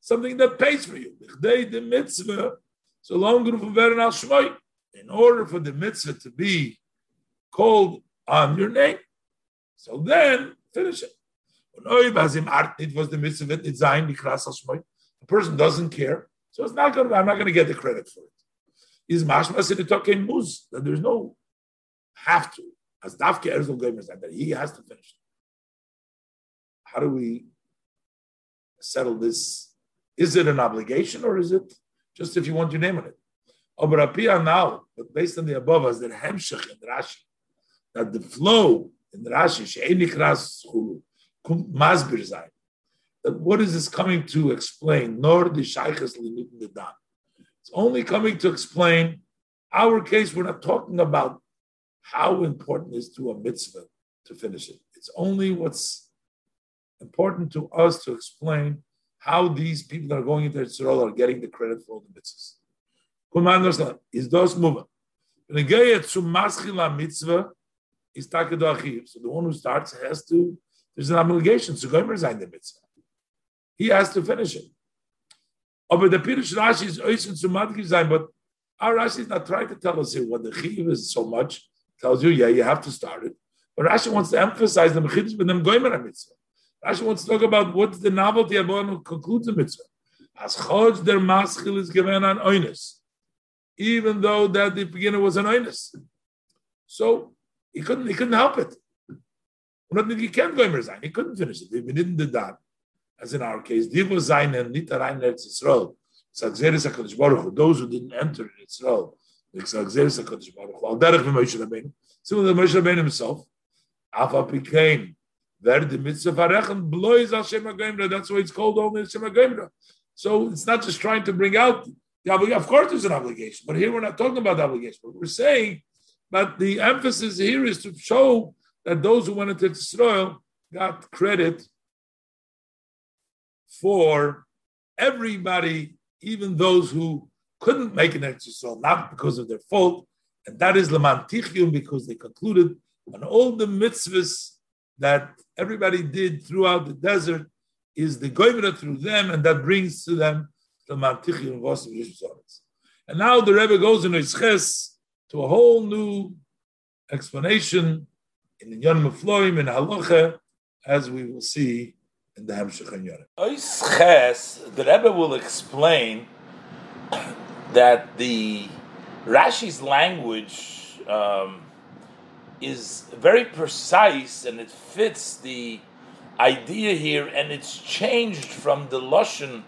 something that pays for you. The mitzvah, so long in order for the mitzvah to be called on your name. So then finish it. It was the mitzvah The person doesn't care, so it's not going. I'm not going to get the credit for it. Is mashmas in the muz that there's no have to as dafke erzel that he has to finish. How do we settle this? Is it an obligation or is it just if you want your name on it? Obrapia now, but based on the above, as the hemshech in Rashi, that the flow in Rashi she'enikras chulu masbir zayin. That what is this coming to explain? Nor the shaykhs the dan. It's only coming to explain our case. We're not talking about how important is to a mitzvah to finish it. It's only what's important to us to explain how these people that are going into Israel are getting the credit for all the mitzvahs. Is those moving? mitzvah is So the one who starts has to there's an obligation to go and resign the mitzvah. He has to finish it. But the Pirush Rashi is oisen to madgiv but our Rashi is not trying to tell us here what the chiv is so much. Tells you, yeah, you have to start it. But Rashi wants to emphasize the mechidus with them goymer mitzvah. Rashi wants to talk about what's the novelty of one who concludes the mitzvah. As chod der maschil is given an oinus, even though that the beginner was an oinus. So he couldn't he couldn't help it. He can't go. He couldn't finish it. We didn't do that. As in our case, Divo Zain and Nita Rein Eretz Yisrael. Sagzeres HaKadosh Baruch Hu. Those who didn't enter Yisrael. Like Sagzeres HaKadosh Baruch Hu. Al Derech V'Moshe Rabbeinu. Similar to Moshe Rabbeinu himself. Afa became Ver the mitzvah varechen blois al Shem HaGoimra. That's why it's called only Shem HaGoimra. So it's not just trying to bring out the obligation. Of course, there's an obligation, but here we're not talking about the obligation. But we're saying, but the emphasis here is to show that those who went into Israel got credit for everybody, even those who couldn't make an Israel, not because of their fault, and that is Lamantichium because they concluded on all the mitzvahs that everybody did throughout the desert is the goyimra through them, and that brings to them the Mantichium of us. And now the Rebbe goes in Isches to a whole new explanation in the Yon Mufloim and Halacha, as we will see in the Hamshach and Yonim. The Rebbe will explain that the Rashi's language um, is very precise and it fits the idea here, and it's changed from the Lashon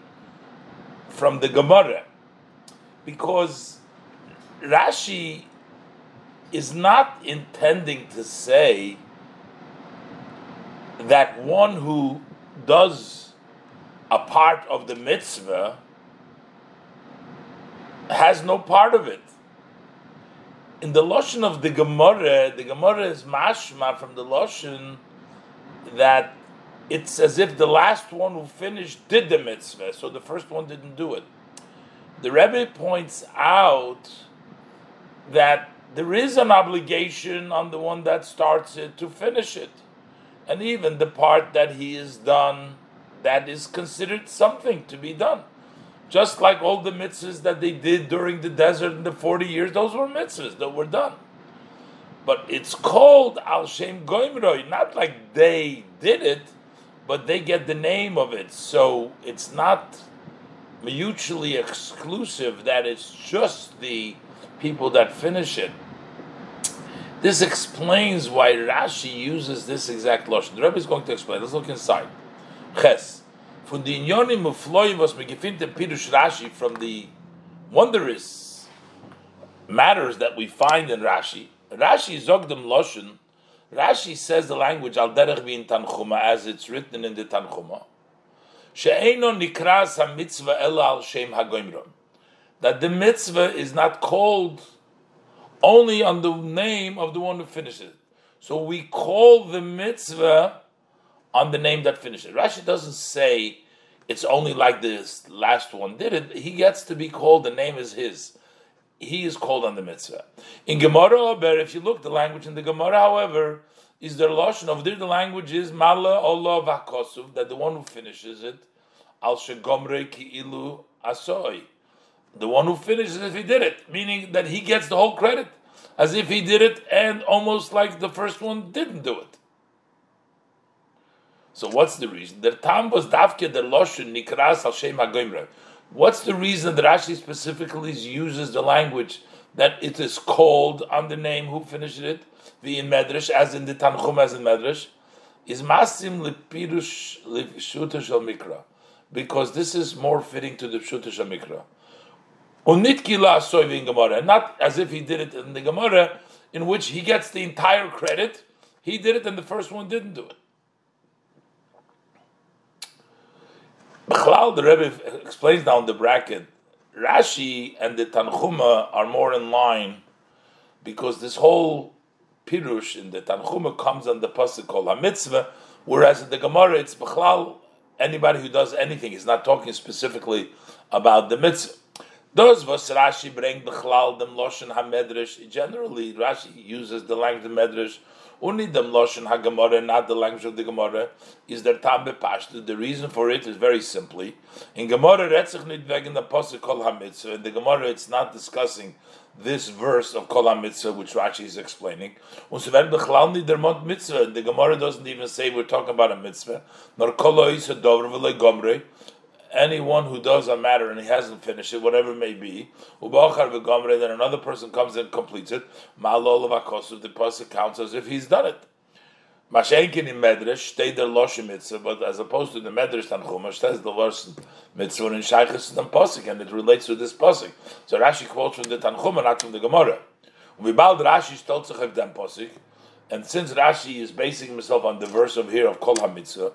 from the Gemara because Rashi is not intending to say that one who does a part of the mitzvah has no part of it. In the Lashon of the Gemara, the Gemara is mashma from the Lashon that it's as if the last one who finished did the mitzvah, so the first one didn't do it. The Rebbe points out that there is an obligation on the one that starts it to finish it. And even the part that he is done, that is considered something to be done. Just like all the mitzvahs that they did during the desert in the 40 years, those were mitzvahs that were done. But it's called Al Shem Goimroi, not like they did it, but they get the name of it. So it's not mutually exclusive that it's just the people that finish it. This explains why Rashi uses this exact lashon. The Rebbe is going to explain. Let's look inside. Ches. From the inyonim of floim was megifinte pirush Rashi from the wondrous matters that we find in Rashi. Rashi zogdem lashon Rashi says the language al derech in Tanchuma as it's written in the Tanchuma. She'eno nikras ha-mitzvah ela al shem ha That the mitzvah is not called only on the name of the one who finishes it. So we call the mitzvah on the name that finishes it. Rashi doesn't say it's only like this last one did it. He gets to be called, the name is his. He is called on the mitzvah. In Gemara, if you look the language in the Gemara, however, is the lashon of there the language is mala Allah vakosuv that the one who finishes it al shegomre ki'ilu asoy the one who finishes if he did it, meaning that he gets the whole credit, as if he did it, and almost like the first one didn't do it. So what's the reason? The tam was the loshen nikras al What's the reason that Rashi specifically uses the language that it is called on the name who finished it, the in medrash, as in the Tanchum, as in medrash, is masim lepirush lepshuta shel mikra, because this is more fitting to the pshuta shel mikra. Unit kila in Gemara, not as if he did it in the Gemara, in which he gets the entire credit. He did it, and the first one didn't do it. Bechlal, the Rebbe explains down the bracket. Rashi and the Tanchuma are more in line because this whole pirush in the Tanchuma comes on the pasuk called Hamitzvah, whereas in the Gemara it's Bechlal. Anybody who does anything is not talking specifically about the mitzvah. Those was Rashi bring the chlal dem loshen hamedrash. Generally, Rashi uses the language of medrash. Only dem loshen hagemara, not the language of the Gemara, is der tam bepashtu. The reason for it is very simply in Gemara retzich nit wegen the pasuk kol hamitzvah. In the Gemara, it's not discussing this verse of kol hamitzvah, which Rashi is explaining. Und so werden bechlal nit der mitzvah. The Gemara doesn't even say we're talking about a mitzvah. Nor kol oisa dover v'le gomre anyone who does a matter and he hasn't finished it, whatever it may be, then another person comes and completes it, the pasuk counts as if he's done it. Mashenkin in Medrash, stay the Loshim mitzvah, but as opposed to the Medrash Tanchuma, says the Loshim mitzvah in Shaykhis and Pasuk, and it relates to this Pasuk. So Rashi quotes from the Tanchuma, not from the Gemara. We bald Rashi stolzach dem Pasuk, and since Rashi is basing himself on the verse of here of Kol HaMitzvah,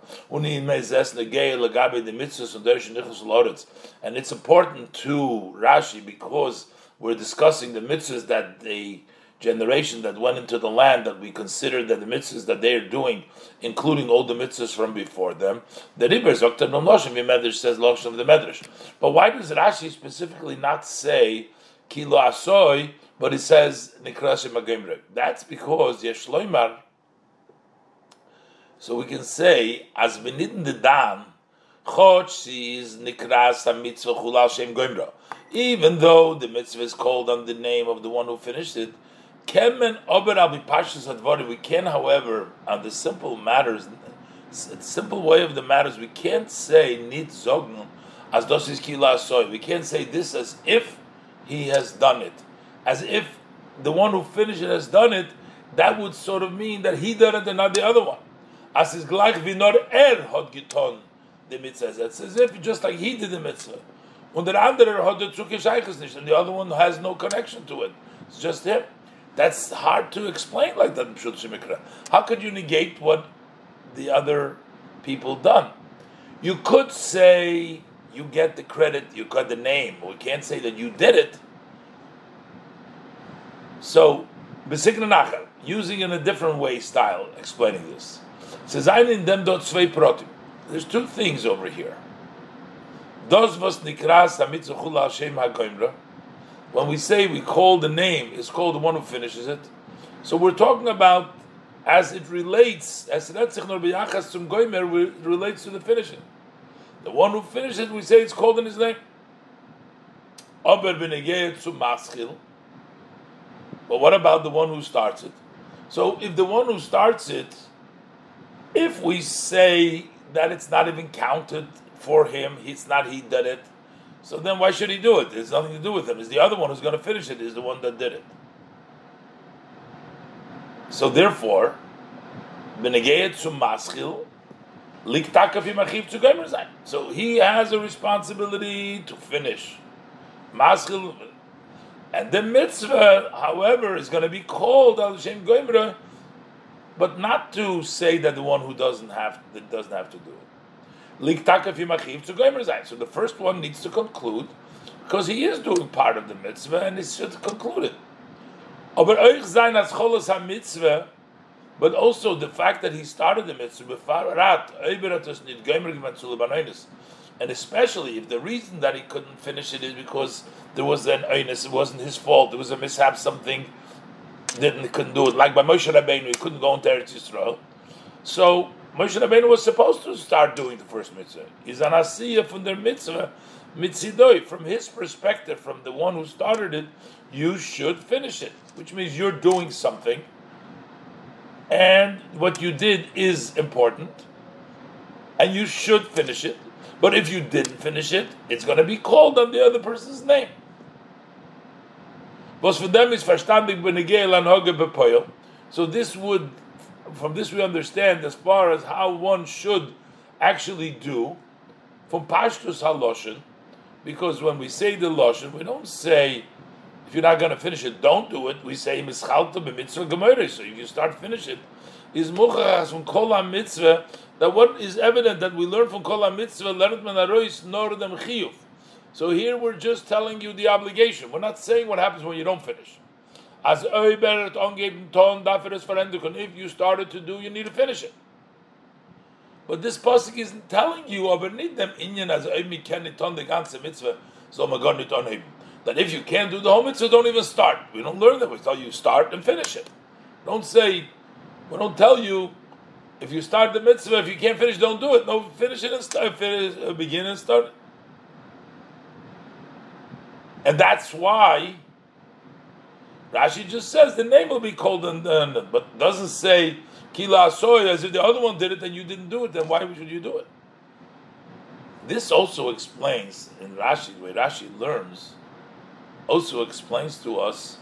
and it's important to Rashi because we're discussing the mitzvahs that the generation that went into the land that we consider that the mitzvahs that they are doing, including all the mitzvahs from before them, the Riber Zokta no Noshim Medrash says Loshim the Medrash. But why does Rashi specifically not say Kilo Asoy? But it says Nikrashim Agemre. That's because Yeshloimar. So we can say as benidin the dan, Chotch is Nikras Mitzvah Shem Goimra. Even though the mitzvah is called on the name of the one who finished it, Kemen Ober Abi Pashas Advari. We can, however, on the simple matters, simple way of the matters, we can't say Nit Zogn as Dosis Kila Soy. We can't say this as if he has done it as if the one who finished it has done it, that would sort of mean that he did it and not the other one. As is gleich vinor er hat getan the mitzvah. It's as if just like he did the mitzvah. Und der andere hat der Zuke nicht, and the other one has no connection to it. It's just him. That's hard to explain like that in How could you negate what the other people done? You could say you get the credit, you got the name. We can't say that you did it so, Besikna Nachar, using in a different way style, explaining this. Says, in dem dot zwei protim. There's two things over here. Dos was nikras. When we say we call the name, it's called the one who finishes it. So we're talking about as it relates, as goimer relates to the finishing. The one who finishes, we say it's called in his name. Aber b'negeh zum maschil. But what about the one who starts it? So if the one who starts it, if we say that it's not even counted for him, it's not he did it, so then why should he do it? There's nothing to do with him. It's the other one who's going to finish it, is the one that did it. So therefore, so he has a responsibility to finish. And the mitzvah, however, is going to be called al Shem Goimra but not to say that the one who doesn't have that doesn't have to do it. So the first one needs to conclude because he is doing part of the mitzvah and it should conclude it. But also the fact that he started the mitzvah and especially if the reason that he couldn't finish it is because there was an oinus, it wasn't his fault, it was a mishap, something didn't couldn't do it. Like by Moshe Rabbeinu, he couldn't go into Eretz Yisrael. So Moshe Rabbeinu was supposed to start doing the first mitzvah. He's an asiyah from their mitzvah, mitzidoi. From his perspective, from the one who started it, you should finish it, which means you're doing something, and what you did is important, and you should finish it. But if you didn't finish it, it's going to be called on the other person's name. So this would, from this we understand as far as how one should actually do from Pashtus Haloshin, because when we say the Loshin, we don't say if you're not going to finish it, don't do it. We say mischalta b'mitzvah gemore. So if you start finish it, is muchachas from kol mitzvah that what is evident that we learn from kol mitzvah lernt man arois nor dem chiyuv. So here we're just telling you the obligation. We're not saying what happens when you don't finish. As if you started to do, you need to finish it. But this pasuk isn't telling you aber need them inyan as ton the ganze mitzvah so. That if you can't do the whole mitzvah, don't even start. We don't learn that. We tell you start and finish it. Don't say, we don't tell you if you start the mitzvah, if you can't finish, don't do it. No, finish it and start. Finish, uh, begin and start. And that's why Rashi just says the name will be called, and, and but doesn't say kila asoy as if the other one did it and you didn't do it. Then why should you do it? This also explains in Rashi, the way Rashi learns, also explains to us.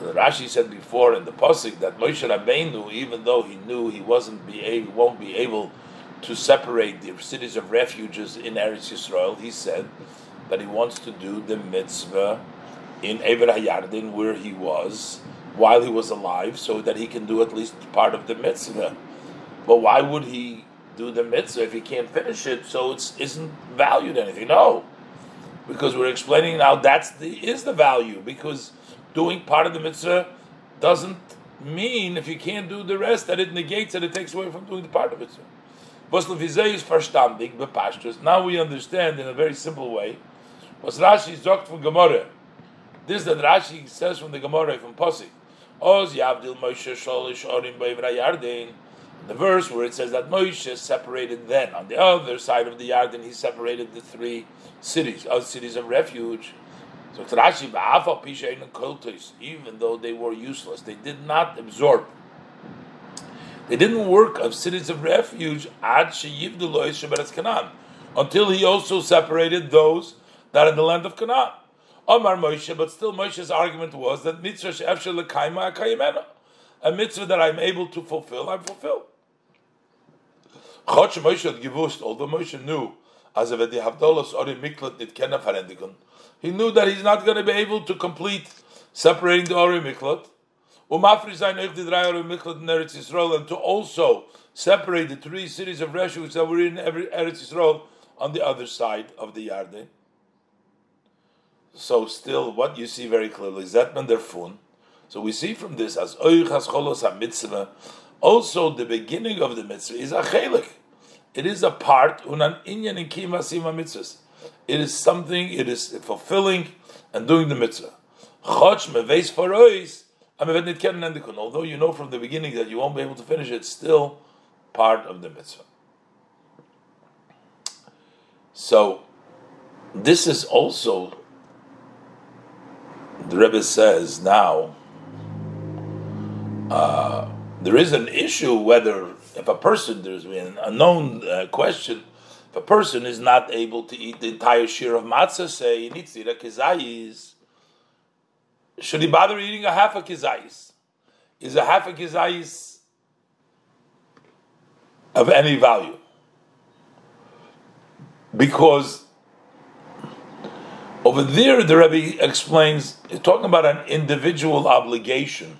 Rashi said before in the pasuk that Moshe Rabbeinu, even though he knew he wasn't be able, won't be able to separate the cities of refuges in Eretz Yisrael, he said that he wants to do the mitzvah in Ever Hayardin where he was while he was alive, so that he can do at least part of the mitzvah. But why would he do the mitzvah if he can't finish it? So it isn't valued anything. No, because we're explaining now that's the is the value because doing part of the mitzvah doesn't mean if you can't do the rest that it negates that it takes away from doing the part of it. Now we understand in a very simple way was Rashi sagt from Gemara. This that Rashi says from the Gemara from Posik. Oz Yavdil Moshe Sholish Orim Yardin. The verse where it says that Moshe separated then on the other side of the Yarden, he separated the three cities, other cities of refuge. So Rashi Kultis, even though they were useless, they did not absorb. They didn't work of cities of refuge ad until he also separated those that are in the land of Canaan. Omar Moshe, but still Moshe's argument was that mitzvah she'efshe lekaima akayimena, a mitzvah that I'm able to fulfill, I'm fulfilled. Chotsh Moshe had gewusst, although Moshe knew, as if the Havdolos ori miklat nit kenna he knew that he's not going to be able to complete separating the ori Yisrael, and to also separate the three cities of refuge that were in every Eretz Yisrael on the other side of the Yarden. So still, what you see very clearly is that derfun. So we see from this as oichas cholos mitzvah. Also, the beginning of the mitzvah is a chelik. It is a part unan inyan in kimasima mitzvahs. It is something. It is fulfilling and doing the mitzvah. Although you know from the beginning that you won't be able to finish it, still part of the mitzvah. So, this is also the Rebbe says now uh, there is an issue whether if a person there's been a known uh, question a person is not able to eat the entire shear of matzah, say he needs to eat a kizayis, should he bother eating a half a kizayis? Is a half a kizayis of any value? Because over there, the Rebbe explains, talking about an individual obligation.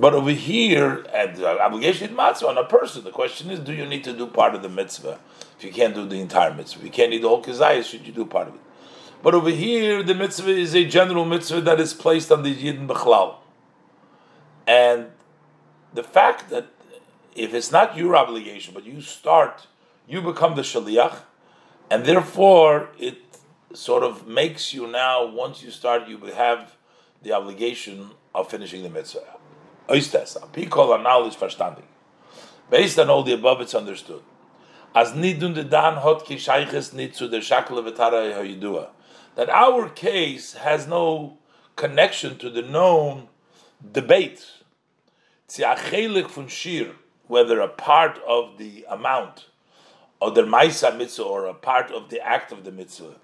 But over here, at the obligation matzah on a person, the question is, do you need to do part of the mitzvah? If you can't do the entire mitzvah, you can't eat the whole kizayas, should you do part of it? But over here, the mitzvah is a general mitzvah that is placed on the yidden b'chlal. And the fact that if it's not your obligation, but you start, you become the shaliach, and therefore it sort of makes you now, once you start, you have the obligation of finishing the mitzvah. Knowledge verstanding. Based on all the above, it's understood. As nidun de dan hot ki shayches nitzu der shakle vetara hayidua. That our case has no connection to the known debate. Tziachelik from shir, whether a part of the amount or the maisa mitzvah or a part of the act of the mitzvah,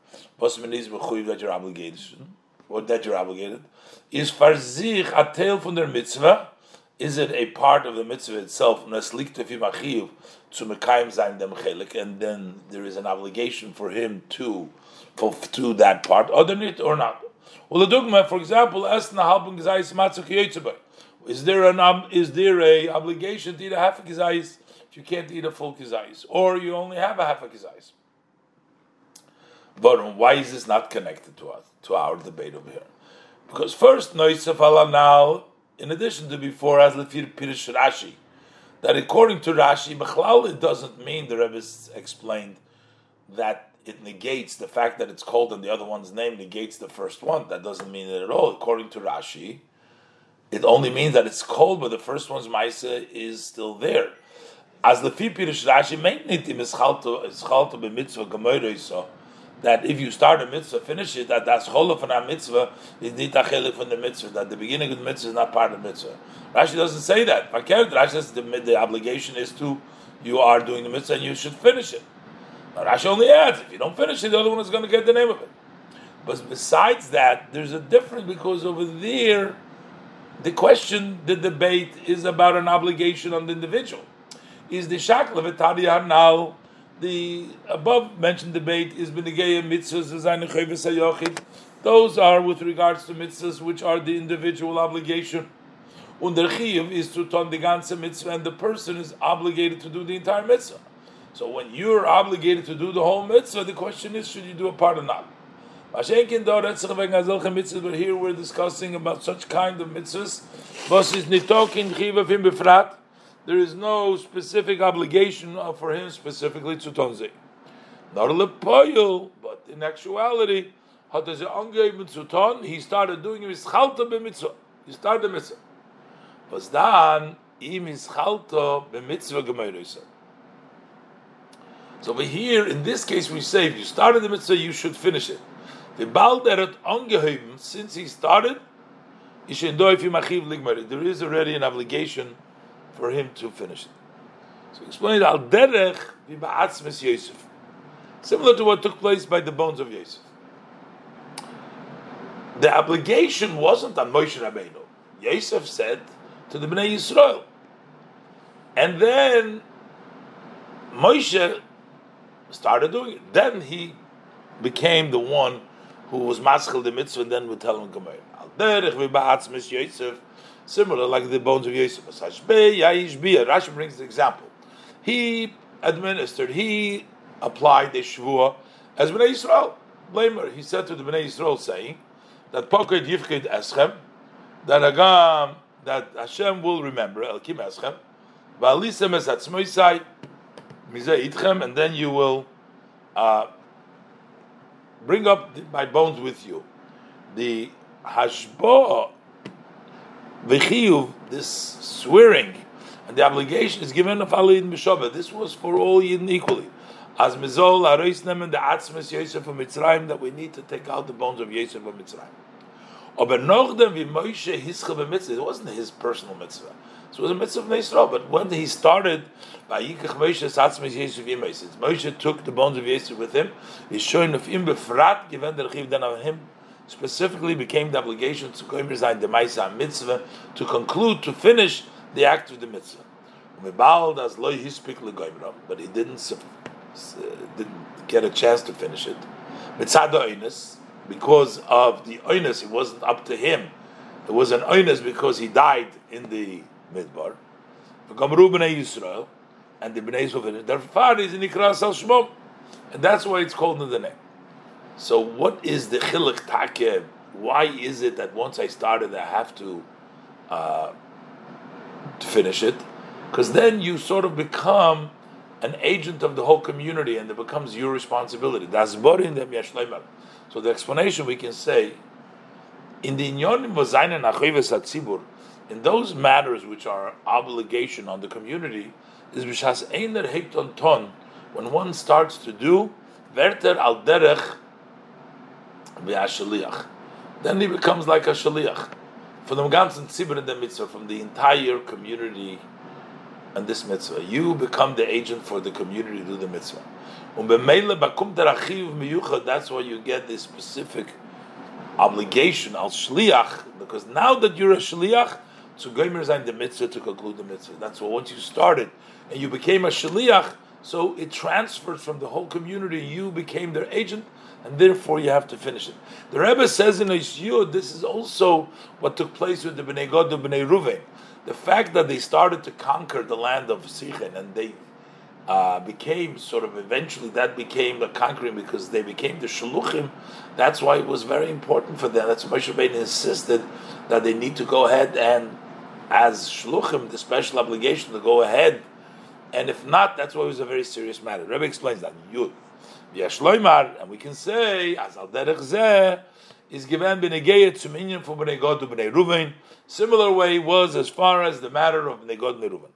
that you're obligated, hmm? or that you're obligated, is farzich atel from the mitzvah. Is it a part of the mitzvah itself? to And then there is an obligation for him to fulfill that part, or not. Well, the dogma, for example, is there an is there a obligation to eat a half a kizayis if you can't eat a full kizayis, or you only have a half a kizayis? But why is this not connected to us to our debate over here? Because first, noisef now, in addition to before, as lefir pirish Rashi, that according to Rashi, Bechlal, it doesn't mean the Rebbe explained that it negates the fact that it's called and the other one's name negates the first one. That doesn't mean it at all. According to Rashi, it only means that it's cold, but the first one's Maisa is still there. As the Pirish Rashi is chalto b'mitzvah gemoyro that if you start a mitzvah, finish it, that that's chola from a mitzvah is nitachelik from the mitzvah, that the beginning of the mitzvah is not part of the mitzvah. Rashi doesn't say that. Rashi says the, the obligation is to, you are doing the mitzvah and you should finish it. Now Rashi only adds, if you don't finish it, the other one is going to get the name of it. But besides that, there's a difference because over there, the question, the debate is about an obligation on the individual. Is the shakla v'tadiyah now the above mentioned debate is b'negeya mitzvahs Those are with regards to mitzvahs which are the individual obligation. Under chiyuv is to ton the ganze mitzvah, and the person is obligated to do the entire mitzvah. So when you're obligated to do the whole mitzvah, the question is, should you do a part or not? But here we're discussing about such kind of mitzvahs. There is no specific obligation uh, for him specifically to tonze. Not a lepoyel, but in actuality, he started doing his chalta b'mitzvah. He started the mitzvah. Was dann im his chalta b'mitzvah. So over here, in this case, we say if you started the mitzvah, you should finish it. The Balderet angeheben, since he started, there is already an obligation for him to finish it. So explain al derech v'ba'atzmes Yosef, similar to what took place by the bones of Yosef. The obligation wasn't on Moshe Rabbeinu. Yosef said to the Bnei Yisrael, and then Moshe started doing it. Then he became the one who was maschel the mitzvah and then would tell him Gemara. Al derech v'ba'atzmes Yosef, similar like the bones of Yosef. Rashi brings the example. He administered, he applied the shvua as Bnei Yisrael. Blamer, he said to the Bnei Yisrael, saying that Poked Yifkid Eschem, that Agam, that Hashem will remember Elkim Eschem, Va'alisem es atzmoisai, Mizeh Itchem, and then you will uh, bring up the, my bones with you. The hashbo, v'chiyuv, this swearing, and the obligation is given of Ali in Mishabah. This was for all Yidden equally. As mizol aroisnem and the atzmes Yosef of Mitzrayim that we need to take out the bones of Yosef from Mitzrayim. Aber noch wie hischa it wasn't his personal mitzvah. So it was a mitzvah of Yisrael. But when he started, by Yikach Moshe Satzmes Yosef Yimais, Moshe took the bones of Yosef with him. He's showing of him befrat given der chiv then of him specifically became the obligation to go resign the Maisa mitzvah to conclude to finish the act of the mitzvah. But he didn't uh, didn't get a chance to finish it. Because of the oinus, it wasn't up to him It was an oines because he died in the midbar. Yisrael, and the b'nei Yisrael, their father is in Ikras al Shmom, and that's why it's called in the name. So, what is the chilik takeh? Why is it that once I started, I have to, uh, to finish it? Because then you sort of become an agent of the whole community, and it becomes your responsibility. That's in the So the explanation we can say in the inyonim in those matters which are obligation on the community, is b'shas einer ton when one starts to do verter al derech then he becomes like a shaliach from the ganzen tzibur in the mitzvah, from the entire community and this mitzvah. You become the agent for the community to do the mitzvah. That's why you get this specific obligation al shliach, because now that you're a shliach, to gomer zayin the mitzvah to conclude the mitzvah. That's why once you started and you became a shliach, so it transfers from the whole community. You became their agent, and therefore you have to finish it. The Rebbe says in Yud, this is also what took place with the Bnei Gad and Bnei Ruvain. The fact that they started to conquer the land of Sichon and they uh, became sort of eventually that became the conquering because they became the shaluchim. That's why it was very important for them. That's why Moshe Rabbeinu insisted that they need to go ahead and, as shluchim, the special obligation to go ahead. And if not, that's why it was a very serious matter. Rebbe explains that Yud, Yashloimar, and we can say as al derech zeh is given b'negeyet to minyan for b'nei God to b'nei Ruvain. Similar way was as far as the matter of b'nei God and Ruvain.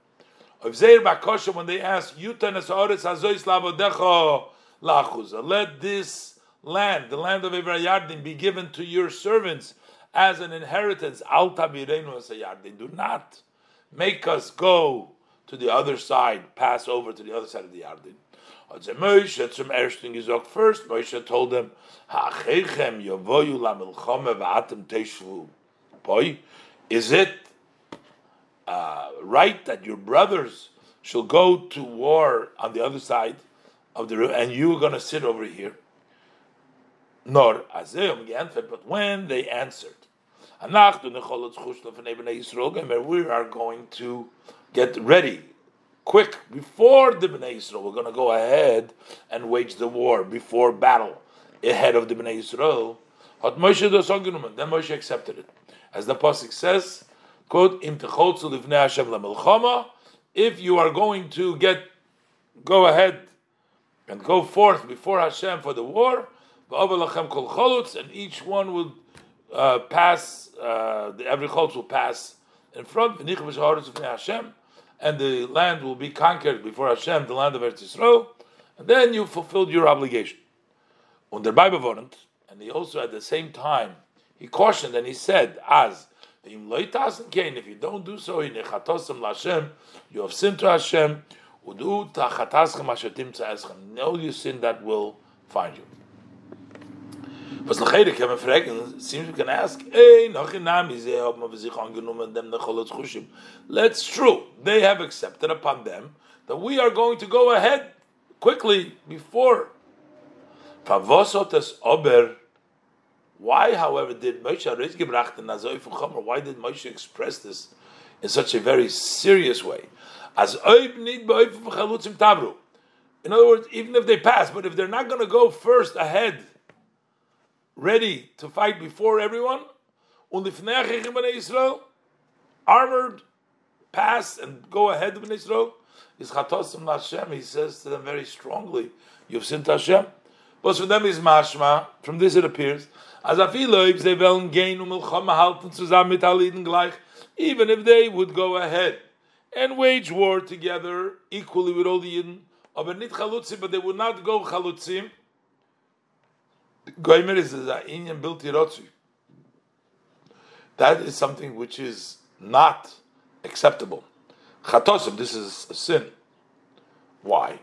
Of Zeir Bakosha, when they ask, Yutan Esaoris Hazois Lavodecho Lachuza, let this land, the land of Evrayardin, be given to your servants as an inheritance. Alta Birenu Esayardin. Do not make us go to the other side, pass over to the other side of the Yardin. Moshe zum ersten gesagt first. Moshe told them, "Ha'chechem yovoyu lamilchome v'atem teshvu." Boy, is it uh, right that your brothers shall go to war on the other side of the river, and you're going to sit over here. Nor but when they answered, we are going to get ready quick before the Bnei Yisrael. We're going to go ahead and wage the war before battle ahead of the Bnei Yisrael. Then Moshe accepted it, as the pasuk says. "Quote: If you are going to get, go ahead and go forth before Hashem for the war, and each one will uh, pass, uh, every cholz will pass in front, and the land will be conquered before Hashem, the land of Eretz Yisrael, and then you fulfilled your obligation. Under Bible warned, and he also at the same time, he cautioned and he said, as if you don't do so, you have sinned to Hashem. Know your sin that will find you. Was noch jeder kann man fragen, seems we can ask, hey, noch in Nami, sie haben sich angenommen, dem Necholot Chushim. That's true. They have accepted upon them that we are going to go ahead quickly before. Favosot es ober why, however, did Moshe gebracht in Chomer? Why did Moshe express this in such a very serious way? As In other words, even if they pass, but if they're not going to go first ahead, ready to fight before everyone, Israel, armored, pass and go ahead of Israel, is chatosim Hashem. He says to them very strongly, "You've sinned Hashem." But for them is mashma. From this it appears as um gleich, even if they would go ahead and wage war together equally with all the Yidden, but they would not go chalutzim. Goimer is a inyan built. That is something which is not acceptable. Chatosim, this is a sin. Why?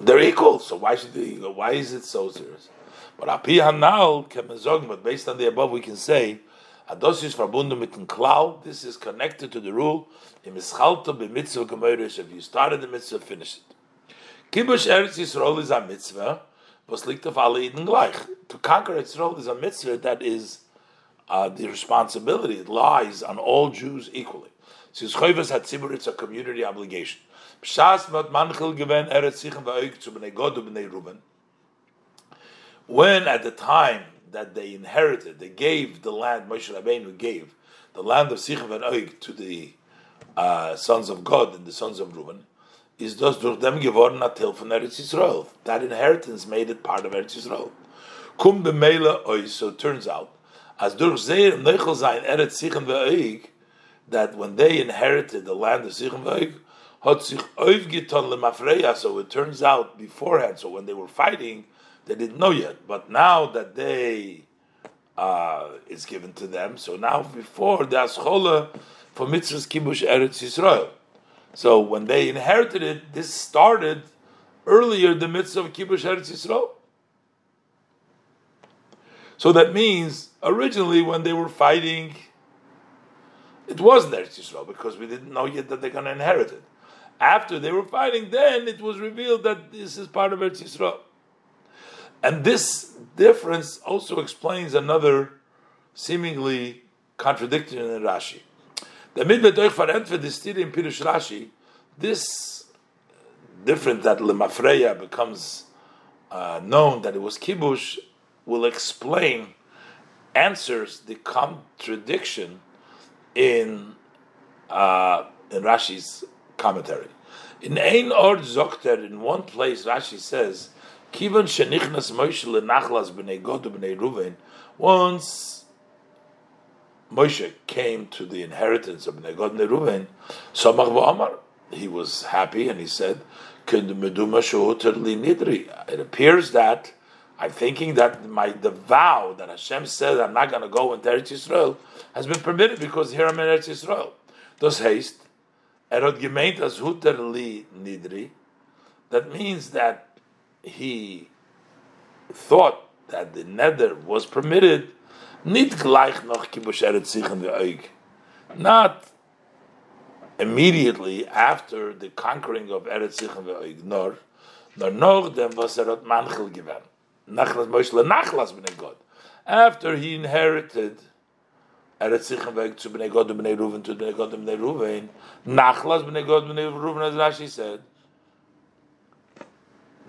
They're equal, so why should they? Why is it so serious? But api hanal but based on the above, we can say adosis. This is connected to the rule. If you started the mitzvah, finish it. Kibush Eretz Yisrael is a mitzvah, To conquer Yisrael is a mitzvah that is uh, the responsibility it lies on all Jews equally. Since Choivas Hatzibur, it's a community obligation. When at the time that they inherited, they gave the land, Moshe Rabbeinu gave the land of Sichem and Oig to the uh, sons of God and the sons of Reuben, is thus durch dem geworden a Til von Eretz Yisrael. That inheritance made it part of Eretz Yisrael. Kum b'meila ois, so it turns out, as durch Zeir neichel sein Eretz Sichem ve'oig, that when they inherited the land of Sichem ve'oig, hat sich aufgetan lemafreya, so it turns out beforehand, so when they were fighting, they didn't know yet, but now that they uh, is given to them, so now before the Aschola for Mitzvah's Kibush Eretz Yisrael. So when they inherited it, this started earlier the mitzvah of Kibush Eretz Yisrael. So that means originally when they were fighting, it wasn't Eretz Yisrael because we didn't know yet that they're going to inherit it. After they were fighting, then it was revealed that this is part of Eretz Yisrael. And this difference also explains another seemingly contradiction in Rashi. The midbe durch verent the stile in Pirush Rashi, this different that lemafreya becomes uh, known that it was kibush will explain answers the contradiction in uh, in Rashi's commentary. In ein ord zokter in one place Rashi says kivan shenichnas Moshe lenachlas b'nei God b'nei Ruven once Moshe came to the inheritance of Negod Neruven, Samach Amar, he was happy and he said, nidri." It appears that I'm thinking that my the vow that Hashem said I'm not going to go into Eretz Yisrael has been permitted because here I'm in Eretz Yisrael. Das heißt, er hat gemeint as huter li nidri. That means that he thought that the nether was permitted Nicht gleich noch kibush eretz sichen ve'oig. Not immediately after the conquering of Eretz Sichon ve'oig, nor, nor noch dem was er hat manchel gewen. Nachlas Moshe nachlas b'nei God. After he inherited Eretz Sichon ve'oig to b'nei God b'nei Ruven to b'nei God b'nei Ruven, nachlas b'nei God b'nei Ruven as Rashi said,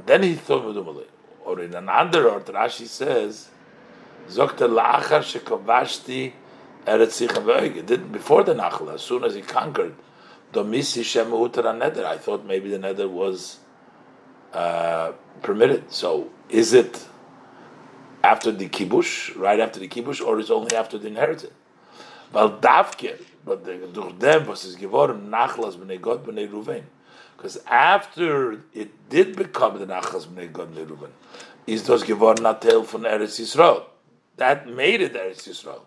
then he thought, or in another art, Rashi says, Zogt er la'achar shekavashti eretz before the nachla, as soon as he conquered, domisi shem neder. I thought maybe the neder was uh, permitted. So is it after the kibush, right after the kibush, or is only after the inheritance? Well, davke, but the, durch dem, was is geworden, nachlas b'nei God b'nei Ruven. Because after it did become the nachlas b'nei God b'nei Ruven, is das geworden a tale von Eretz Yisrael that made it Eretz Yisrael.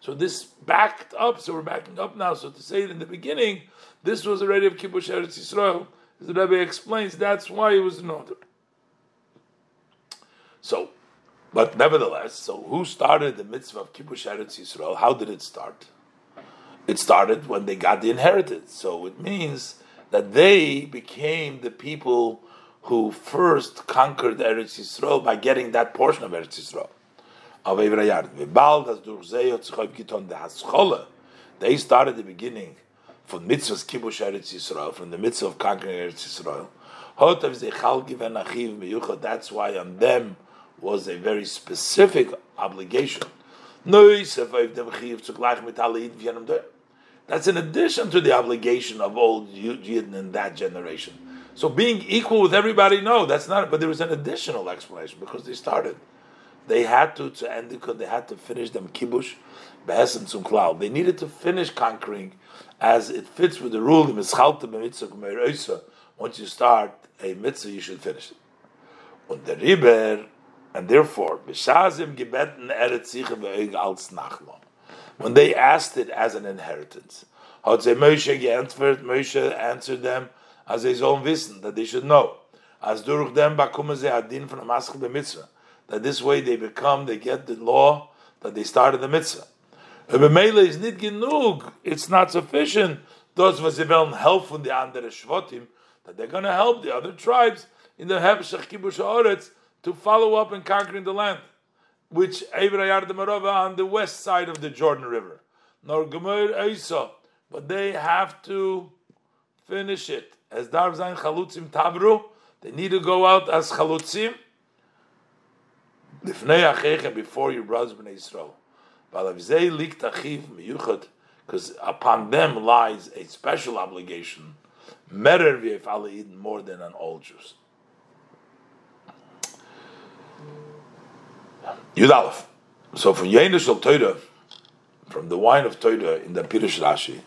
So this backed up, so we're backing up now. So to say it in the beginning, this was already of Kibush Eretz Yisrael, as the Rebbe explains that's why it was in order. So, but nevertheless, so who started the mitzvah of Kibush Eretz Yisrael? How did it start? It started when they got the inheritance. So it means that they became the people who first conquered Eretz Yisrael by getting that portion of Eretz Yisrael. Of Evrayard. They started the beginning from mitzvahs kibush Eretz Yisrael, from the mitzvah of conquering Eretz Yisrael. That's why on them was a very specific obligation. That's in addition to the obligation of all Yidden in that generation. So being equal with everybody, no, that's not. But there was an additional explanation because they started. They had to to end it. They had to finish them kibush, behessen zum cloud. They needed to finish conquering, as it fits with the rule Once you start a mitzvah, you should finish it. Und der Riber, and therefore, gebeten eret als nachlom. When they asked it as an inheritance, hat Moshe geantwortet, Moshe answered them, as they sollen wissen, that they should know. As durch dem bakumen ze adin from the be mitzvah. That this way they become, they get the law that they started the mitzvah. Bemele is nit genug, it's not sufficient. Those was help the andere shvotim, that they're going to help the other tribes in the Hebshach Kibush Oretz, to follow up and conquering the land, which Evrayar de Marova on the west side of the Jordan River. Nor Gemur Eisa, but they have to finish it. As Dar Zain Chalutzim Tabru, they need to go out as Chalutzim. Before your brothers Bnei Israel. But vizeh licht achiv miyuchat, because upon them lies a special obligation, more than on all Jews. Yudalef. So from Shal Torah, from the wine of Torah in the Pirush Rashi,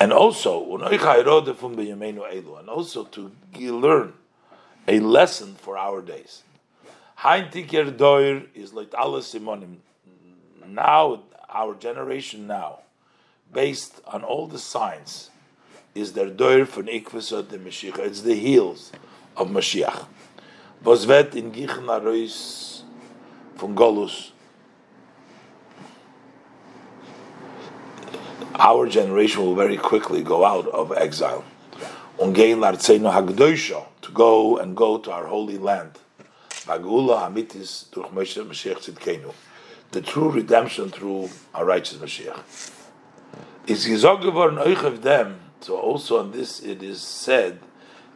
and also and also to learn a lesson for our days. Is. Now, our generation now, based on all the signs, is their Doir von Ikvasot the Mashiach. It's the heels of Mashiach. Was in Gichen Arois von Golus our generation will very quickly go out of exile. To go and go to our holy land. The true redemption through our righteous Mashiach. Is of them. So also on this it is said,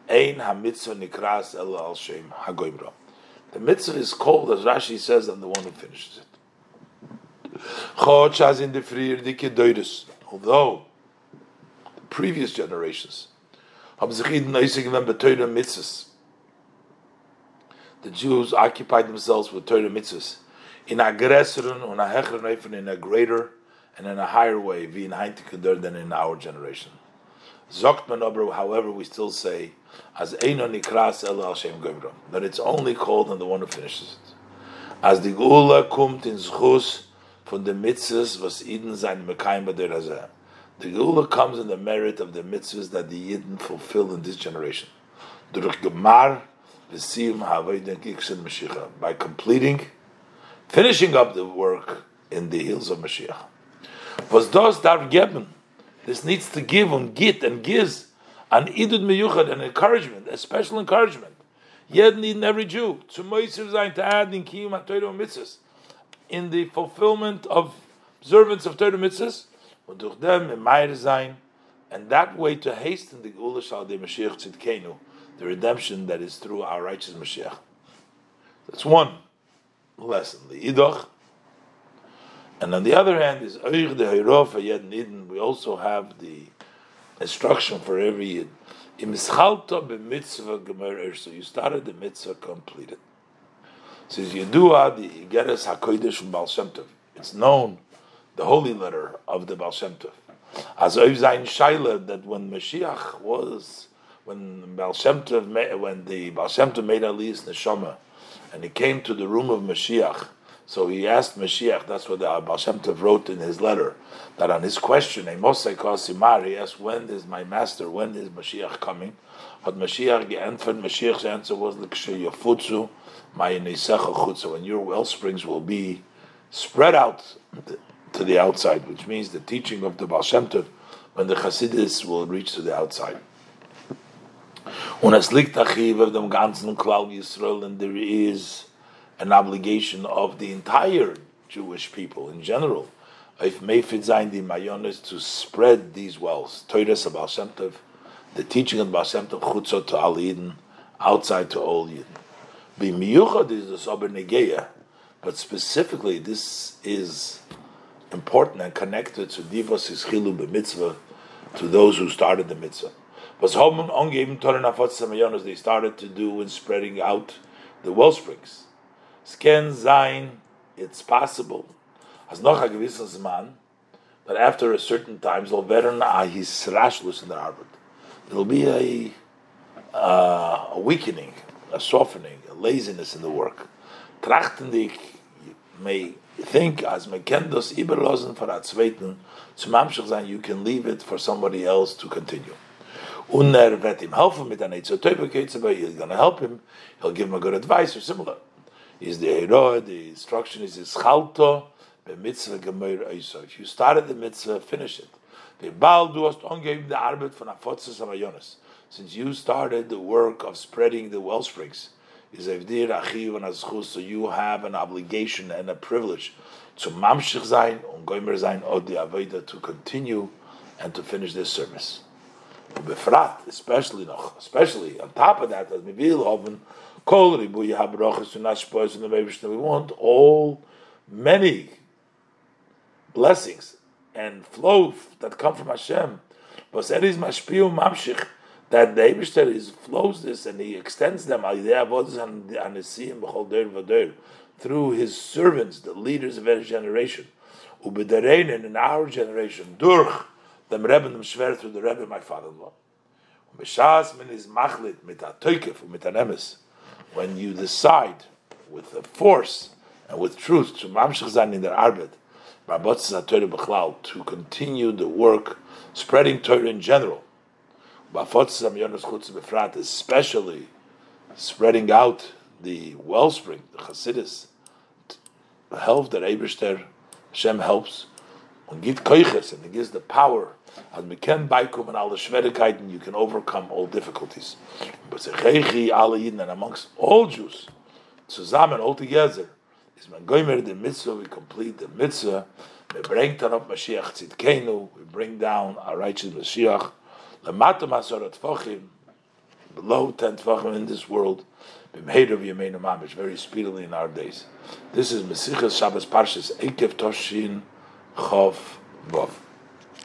Ein hamitzvah nikras el al shem hagoimra. The mitzvah is called, as Rashi says, I'm the one who finishes it. Chod in frier dike although the previous generations the Jews occupied themselves with Torah mitzvahs in a greater in a greater and in a higher way than in our generation. However, we still say as nikras that it's only called on the one who finishes it. As the Geula kumt in zchus von the mitzvahs was Eden sein Mekayim B'der The Geula comes in the merit of the mitzvahs that the Yidden fulfill in this generation. Durch Gemar by completing, finishing up the work in the hills of Mashiach. Was das darf geben? This needs to give and get and gives an idud meyuchad, an encouragement, a special encouragement. Yet need every Jew to moisir zayin to add in kiyum ha'toyro mitzvahs in the fulfillment of observance of Torah mitzvahs, and that way to hasten the Geula Shal de Mashiach Tzidkenu, the redemption that is through our righteous Mashiach. That's one lesson. The Idoch. And on the other hand is Oich. We also have the instruction for every Yid. So you started the mitzvah completed. Says Yedua the Igeres Hakodesh from Baal Shem Tov. It's known, the holy letter of the Baal Shem Tov. As Zayin Shaila, that when Mashiach was, when Baal Shem Tov, when the Baal Shem Tov made Aliyah's Neshama, and he came to the room of Mashiach, so he asked Mashiach, that's what the Baal Shem Tov wrote in his letter, that on his question, he asked, when is my master, when is Mashiach coming? But Mashiach answered, Mashiach's answer was, Yafutsu, when your well springs will be spread out to the outside, which means the teaching of the Baal Shem Tov, when the Hasidus will reach to the outside. Und es liegt Achiv of dem ganzen Klal Yisrael, and there is an obligation of the entire Jewish people in general, if the Mayonis, to spread these wells, Torah Baal Shem Tov, the teaching of Baal Shem Tov, Chutzot to Al outside to all Yidden. B'miyuchad is the sober negeya, but specifically this is important and connected to divos ischilu b'mitzvah, to those who started the mitzvah. Was homen ongeben toren afot they started to do in spreading out the well springs. Sken zayin, it's possible. As noch a gewissen Zman, that after a certain time, soll werden a hisrashlus in the arbeit. There will be a, uh, a weakening, a softening, a laziness in the work. Trachtendig may think as me kendos iberlosen for a zweiten zum Amschach sein, you can leave it for somebody else to continue. Und er wird ihm helfen mit einer Eitzotöpeketze, he's going to help him, he'll give him a good advice or similar. Is the hero, the instruction is Ischalto, be mitzvah gemeir oiso. If you started the mitzvah, finish it. The Baal, du hast ongeben the arbeit von Afotzes Amayonis since you started the work of spreading the well springs is Evdir Achiv and Azchus, so you have an obligation and a privilege to Mamshich Zain, und Goimer Zain, Od the Aveda, to continue and to finish this service. Befrat, especially noch, especially on top of that, as Mivil Hoven, Kol Ribu Yahab Rochas, and the Mevish, we want all, many blessings and flow that come from Hashem. But that is Mashpiu Mamshich, that the Eibishter is flows this and he extends them through his servants, the leaders of every generation. Ubedarein in our generation, durch dem Rebbe dem Schwer through the Rebbe, my father-in-law. Mishas min is machlit mit atoykef mit anemes. When you decide with a force and with truth to mamshich zan in their arbet, to continue the work spreading Torah in general especially spreading out the wellspring, the Chassidus, the help that Eberster Hashem helps, and give koiches, and it gives the power, and we can baikum and all the Schwierigkeiten, you can overcome all difficulties. But Sechechi, alle Yidden, and amongst all Jews, zusammen, all together, is man goimer the mitzvah, we complete the mitzvah, we bring down Mashiach Tzidkenu, we bring down our righteous Mashiach, Lamata Masorat Tfachim, below 10 Tfachim in this world, Bimheirav Yemeinu Mamish, very speedily in our days. This is Mesichas Shabbos Parshas Ekev Toshin Chov Vov.